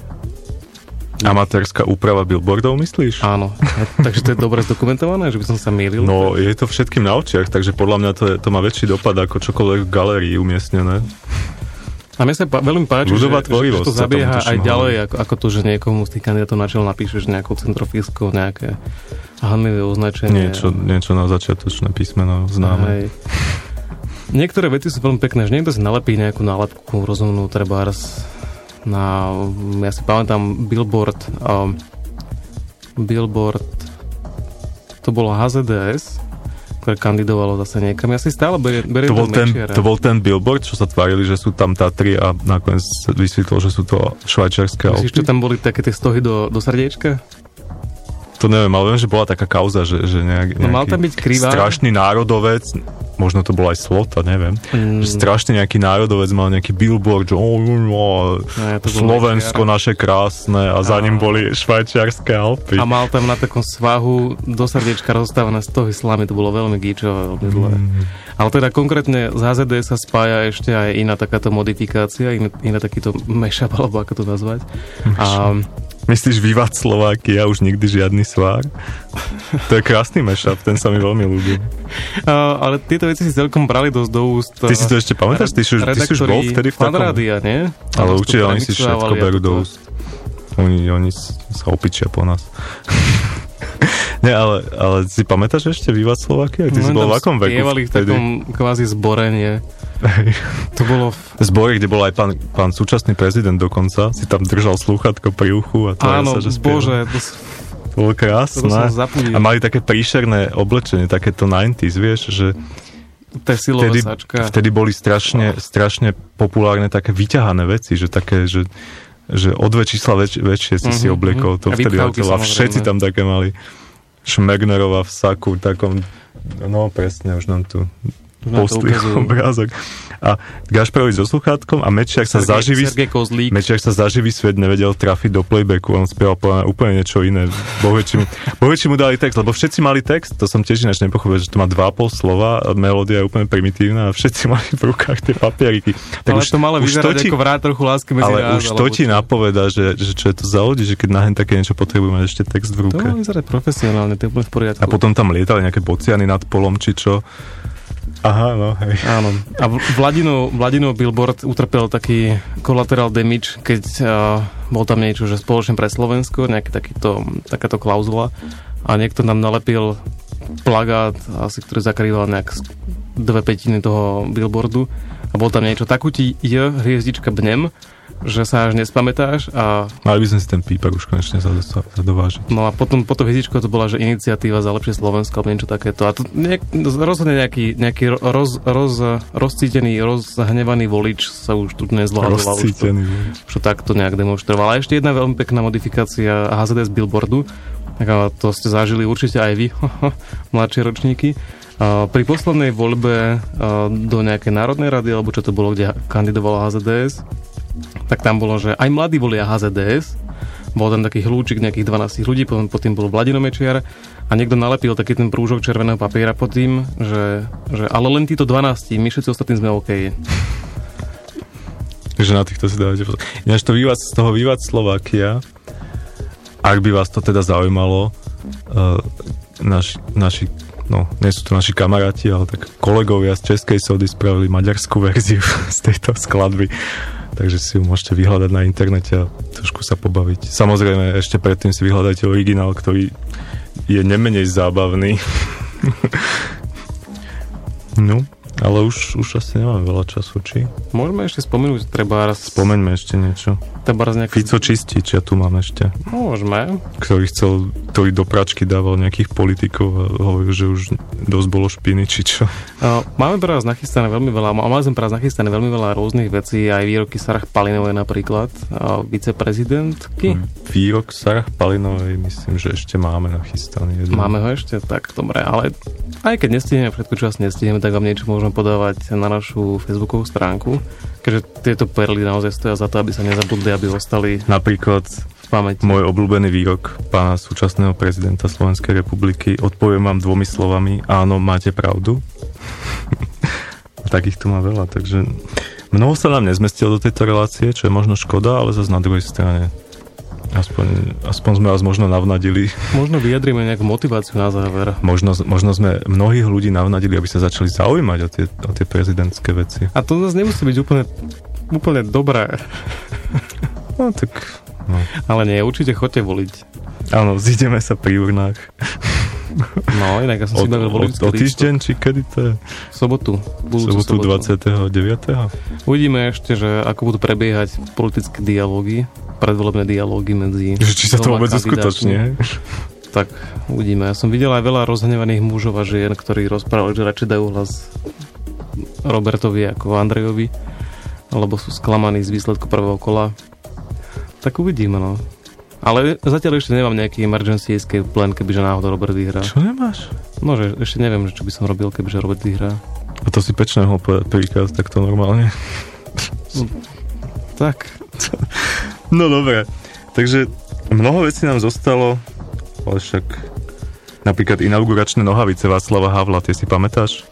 Amatérska úprava billboardov, myslíš? Áno. Takže to je dobre zdokumentované, že by som sa mýlil? No, je to všetkým na očiach, takže podľa mňa to, je, to má väčší dopad ako čokoľvek v galérii umiestnené. A mne sa pa, veľmi páči, že, že to zabieha aj ďalej, ako, ako to, že niekomu z tých kandidátov na čelo napíšeš nejakou centrofiskou nejaké hanlivé označenie. Niečo, niečo na začiatočné písmeno známe. Hej. Niektoré veci sú veľmi pekné, že niekto si nalepí nejakú nálepku rozumnú, treba na, ja si pamätám, billboard, um, billboard, to bolo HZDS, ktoré kandidovalo zase niekam. Ja si stále beriem, beriem To bol, ten, Mečiara. to bol ten billboard, čo sa tvárili, že sú tam Tatry a nakoniec vysvetlo, že sú to švajčiarske Myslíš, že Alpy. tam boli také tie stohy do, do srdiečka? To neviem, ale viem, že bola taká kauza, že, že nejak, No, mal tam byť krivá. strašný národovec, možno to bol aj Slota, neviem, Mm. že strašný nejaký národovec mal nejaký billboard, že oh, oh, Ne, to Slovensko naše krásne a za ním boli švajčiarske Alpy. A mal tam na takom svahu do srdiečka rozstávané stohy slamy, to bolo veľmi gíčové, veľmi zlé. Mm. Ale teda konkrétne z HZD sa spája ešte aj iná takáto modifikácia, iný, iná takýto mashup, alebo ako to nazvať. A Myslíš Vivat Slovakia, už nikdy žiadny svár? To je krásny mashup, ten sa mi veľmi ľúbi. A, ale tieto veci si celkom brali dosť do úst. Ty si to ešte pamätáš? Ty ty si už bol vtedy v takom- Fanrádia, nie? Ale určite oni si všetko berú do úst. Oni, oni sa opičia po nás. Nie, ale, ale si pamätáš ešte Vivat Slovakia? Ty si No, bol v akom veku v takom kvázi zborenie. To bolo... V... Zbore, kde bol aj pán, pán súčasný prezident dokonca, si tam držal slúchatko pri uchu a to Áno, sa, že spieval. bože, to, To bolo krásne. To. A mali také príšerné oblečenie, takéto 90s, vieš, že vtedy, sačka. vtedy boli strašne, strašne populárne také vyťahané veci, že také, že, že o dve čísla väč, väčšie si si Mhm, obliekol. mhm. To A vtedy letelo. A všetci tam také mali. Šmegnerová v saku, takom, no presne, už nám tu ukazujú. obrázok. A Gašparovi so sluchátkom a Mečiak sa Kozlík. Mečiak sa zaživý svet nevedel trafiť do playbacku, on spieval úplne niečo iné. Bohvie, či mu, bohvie, či mu dali text, lebo všetci mali text, to som tiež ináč nepochopil, že to má 2,5 slova, a melódia je úplne primitívna a všetci mali v rukách tie papieriky. ale to malo vyzerať ako vrát trochu lásky medzi ale nás, už to ti čo? napoveda, že, že čo je to za ľudí, že keď na hen také niečo potrebujú mať ešte text v To ruke. má vyzerať profesionálne, to je úplne v poriadku. A potom tam lietali nejaké bociany nad polom, či čo. Aha, no, hej. Áno. A v- Vladinov, Vladinov billboard utrpel taký collateral damage, keď uh, bol tam niečo, že spoločne pre Slovensko, nejaký takáto klauzula a niekto nám nalepil plagát, asi ktorý zakrýval nejak dve petiny toho billboardu a bol tam niečo, takú ti je hviezdička bnem, že sa až nespamätáš a Mali by sme si ten píper už konečne zado- zadovážiť. No a potom, potom hviezdičko to bola, že iniciatíva za lepšie Slovensko alebo niečo takéto. A to nejak, rozhodne nejaký, nejaký roz, roz, rozcítený, rozhnevaný volič sa už tu to, Rozcítený volič. už to takto nejak demonstroval. A ešte jedna veľmi pekná modifikácia HZDS billboardu. Tak to ste zažili určite aj vy, mladšie ročníky. Pri poslednej voľbe do nejakej národnej rady, alebo čo to bolo, kde kandidovalo HZDS, tak tam bolo, že aj mladí volia HZDS, bol tam taký hlúčik nejakých 12 ľudí, potom pod tým bol Vladino a niekto nalepil taký ten prúžok červeného papiera pod tým, že, že ale len títo 12, my všetci ostatní sme OK. Takže na týchto si dávate pozor. Ináč to vývad, z toho vývad Slovakia, ak by vás to teda zaujímalo, uh, naši, naši, no, nie sú to naši kamaráti, ale tak kolegovia z Českej sody spravili maďarskú verziu z tejto skladby. Takže si ju môžete vyhľadať na internete a trošku sa pobaviť. Samozrejme, ešte predtým si vyhľadajte originál, ktorý je nemenej zábavný. no, ale už, už asi nemám veľa času, či? Môžeme ešte spomenúť, treba raz... Spomeňme ešte niečo. Treba raz nejaký... Fico čistič, ja tu mám ešte. Môžeme. Ktorý chcel, ktorý do pračky dával nejakých politikov a hovoril, že už dosť bolo špiny, či čo. Uh, Máme pre vás nachystané veľmi veľa, mali sme pre vás nachystané veľmi veľa rôznych vecí, aj výroky Sarah Palinovej napríklad, uh, viceprezidentky. Výrok Sarah Palinovej myslím, že ešte máme nachystaný. Jeden. Máme ho ešte? Tak, dobre, ale aj keď nestihneme všetko, čo asi nestihneme, tak vám niečo môžeme podávať na našu facebookovú stránku, keďže tieto perly naozaj stoja za to, aby sa nezabudli, aby ostali Napríklad pamäti. môj obľúbený výrok pána súčasného prezidenta Slovenskej republiky. Odpoviem vám dvomi slovami, áno, máte pravdu. Takých tu má veľa, takže mnoho sa nám nezmestilo do tejto relácie, čo je možno škoda, ale zase na druhej strane aspoň, aspoň sme vás možno navnadili. Možno vyjadrime nejakú motiváciu na záver. Možno, možno sme mnohých ľudí navnadili, aby sa začali zaujímať o tie, o tie prezidentské veci. A to zase nemusí byť úplne, úplne dobré. No tak... No. Ale nie, určite chodte voliť. Áno, zídeme sa pri urnách. No, inak ja som si Od, bavil od, voličský o týždeň, či kedy to je? V sobotu. Sobotu 29. Uvidíme ešte, že ako budú prebiehať politické dialógy, predvolebné dialógy medzi... Že či sa to vôbec uskutoční? Tak uvidíme. Ja som videl aj veľa rozhnevaných mužov a žien, ktorí rozprávali, že radšej dajú hlas Robertovi ako Andrejovi, alebo sú sklamaní z výsledku prvého kola. Tak uvidíme, no. Ale zatiaľ ešte nemám nejaký emergency escape plan, kebyže náhodou Robert vyhrá. Čo nemáš? No, že ešte neviem, že čo by som robil, kebyže Robert vyhrá. A to si pečne mohol povedať prvýkrát takto normálne. Tak. No dobre. Takže mnoho vecí nám zostalo, ale však napríklad inauguračné nohavice Václava Havla, tie si pamätáš?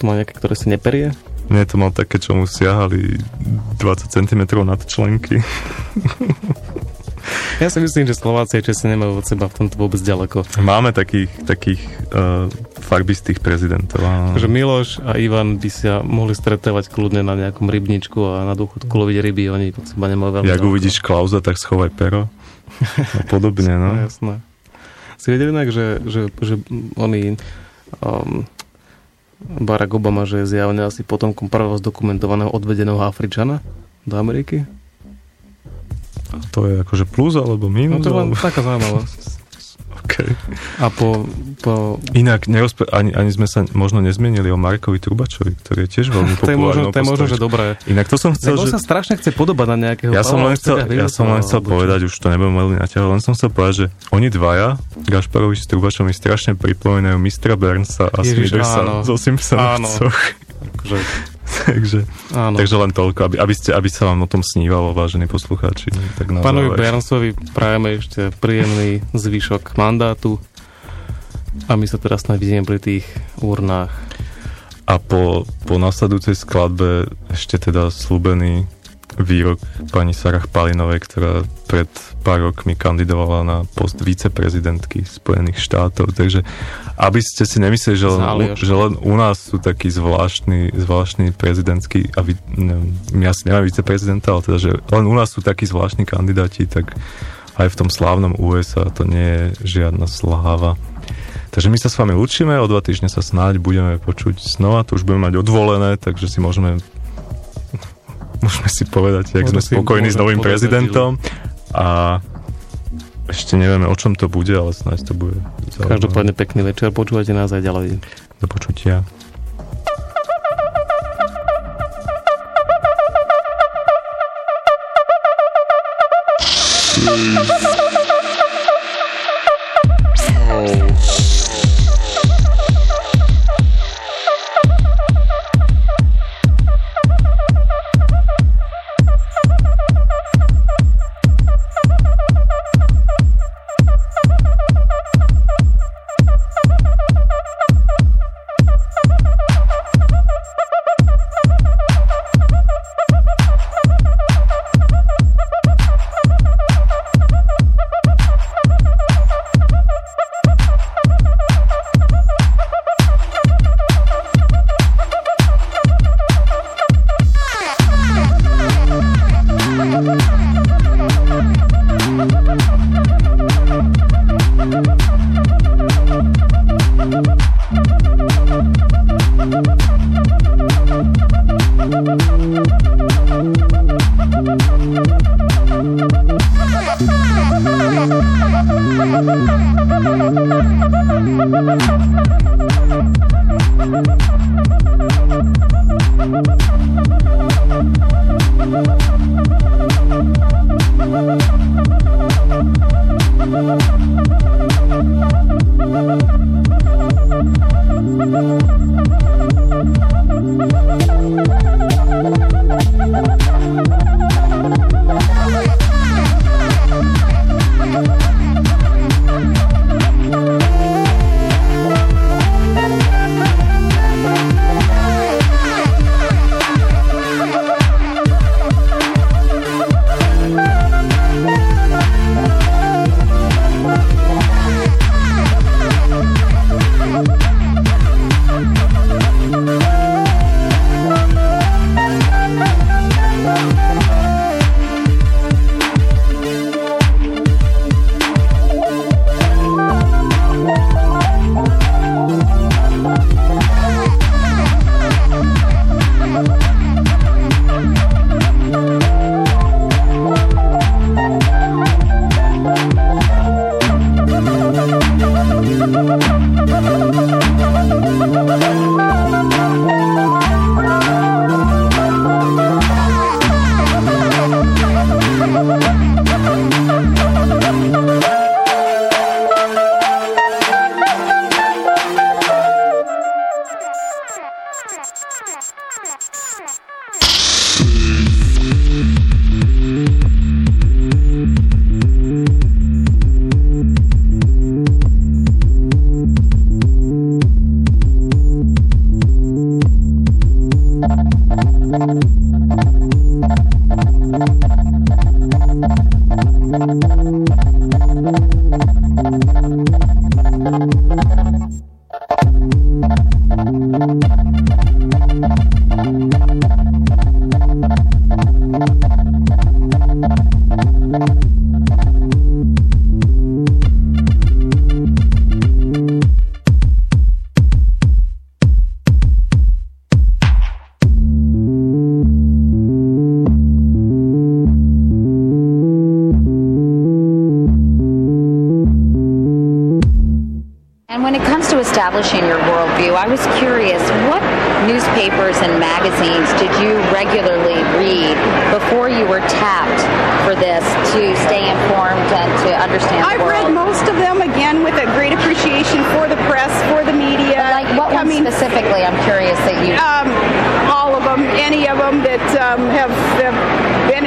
To má nejaké, ktoré si neperie? Nie, to mal také, čo mu siahali 20 cm nad členky. Ja si myslím, že Slováci a Česi nemajú od seba v tomto vôbec ďaleko. Máme takých, takých uh, farbistých prezidentov. Takže Miloš a Ivan by sa mohli stretávať kľudne na nejakom rybničku a na dôchodku loviť ryby, oni od seba nemajú veľmi Jak ďaleko. uvidíš Klauza, tak schovaj pero. A podobne, no. No, jasné. Si vedeli inak, že, že, že oni um, Barack Obama, že je zjavne asi potomkom prvého zdokumentovaného odvedeného Afričana do Ameriky? To je akože plus alebo No minus? to je len alebo... taká zaujímavosť. Okay. A po, po Inak nerozpe- ani, ani sme sa možno nezmenili o Markovi Trubačovi, ktorý je tiež veľmi to je možno, to je možno, že dobré. Inak to som chcel, Lebo že... sa strašne chce podobať na nejakého Ja som len chcel, ja som len chcel povedať, už to nebudem veľmi naťahovať, len som chcel povedať, že oni dvaja, Gašparovič s Trubačom, mi strašne pripomínajú mistra Burnsa a áno. zo Simpsonovcoch. Akože, takže, áno. takže len toľko, aby, aby, ste, aby sa vám o tom snívalo, vážení poslucháči. Tak na Pánovi. Bernsovi prajeme ešte príjemný zvyšok mandátu a my sa teraz vidíme pri tých urnách. A po, po nasledujúcej skladbe ešte teda slúbený výrok pani Sarah Palinovej, ktorá pred pár rokmi kandidovala na post viceprezidentky Spojených štátov. Takže aby ste si nemysleli, že len, že len u nás sú takí zvláštni, zvláštni prezidentskí, a vy, neviem, my asi nemáme viceprezidenta, ale teda, že len u nás sú takí zvláštni kandidáti, tak aj v tom slávnom USA to nie je žiadna sláva. Takže my sa s vami lúčime, o dva týždne sa snáď budeme počuť znova, to už budeme mať odvolené, takže si môžeme môžeme si povedať, jak sme spokojní s novým prezidentom a ešte nevieme, o čom to bude, ale snáď to bude. Zaujímavé. Každopádne pekný večer, počúvajte nás aj ďalej. Do počutia. Peace.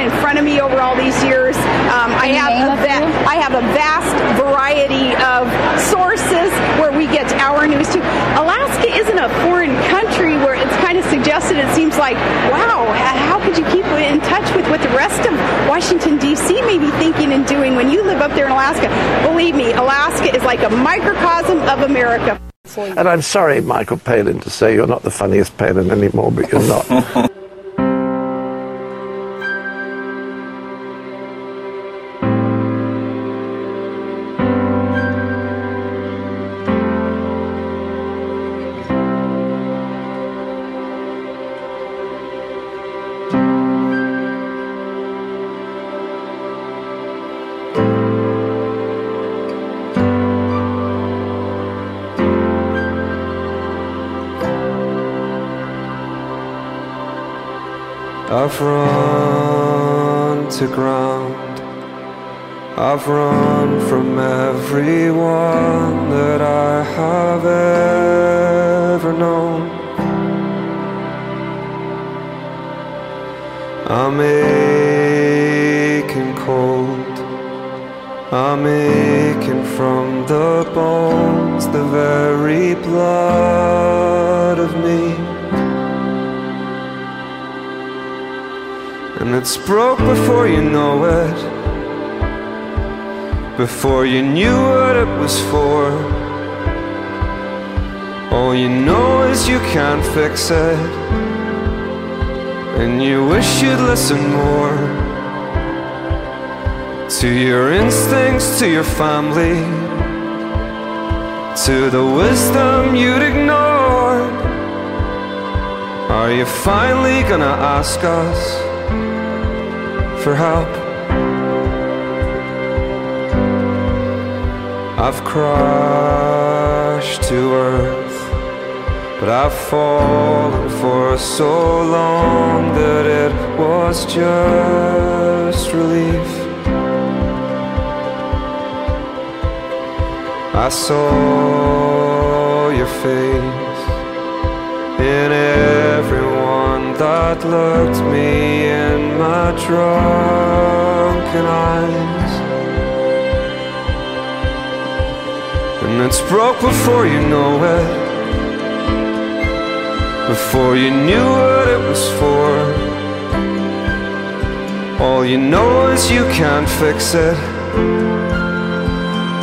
In front of me over all these years. Um, I have a a va- I have a vast variety of sources where we get our news to. Alaska isn't a foreign country where it's kind of suggested. It seems like, wow, how could you keep in touch with what the rest of Washington D.C. may be thinking and doing when you live up there in Alaska? Believe me, Alaska is like a microcosm of America. And I'm sorry, Michael Palin, to say you're not the funniest Palin anymore, but you're not. run to ground. I've run from everyone that I have ever known. I'm aching cold. I'm aching from the bones, the very blood And it's broke before you know it. Before you knew what it was for. All you know is you can't fix it. And you wish you'd listen more to your instincts, to your family, to the wisdom you'd ignored. Are you finally gonna ask us for help? I've crashed to earth, but I've fallen for so long that it was just relief. I saw your face in everyone that looked me in my drunken eyes. And it's broke before you know it, before you knew what it was for. All you know is you can't fix it,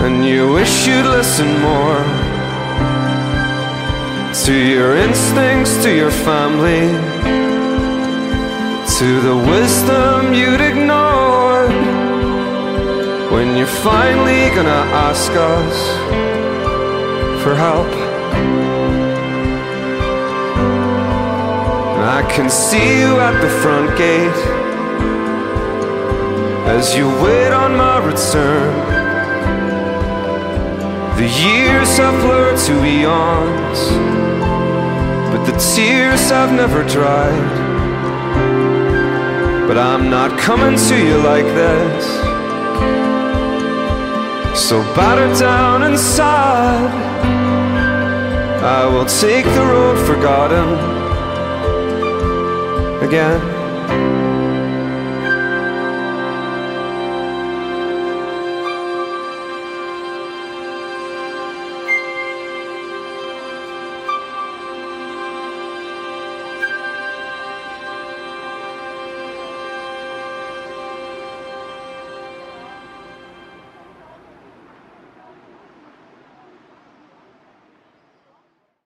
and you wish you'd listen more to your instincts, to your family, to the wisdom you'd ignored. When you're finally gonna ask us for help. I can see you at the front gate as you wait on my return. The years have blurred to eons, but the tears have never dried. But I'm not coming to you like this. So battered down and sad, I will take the road forgotten again.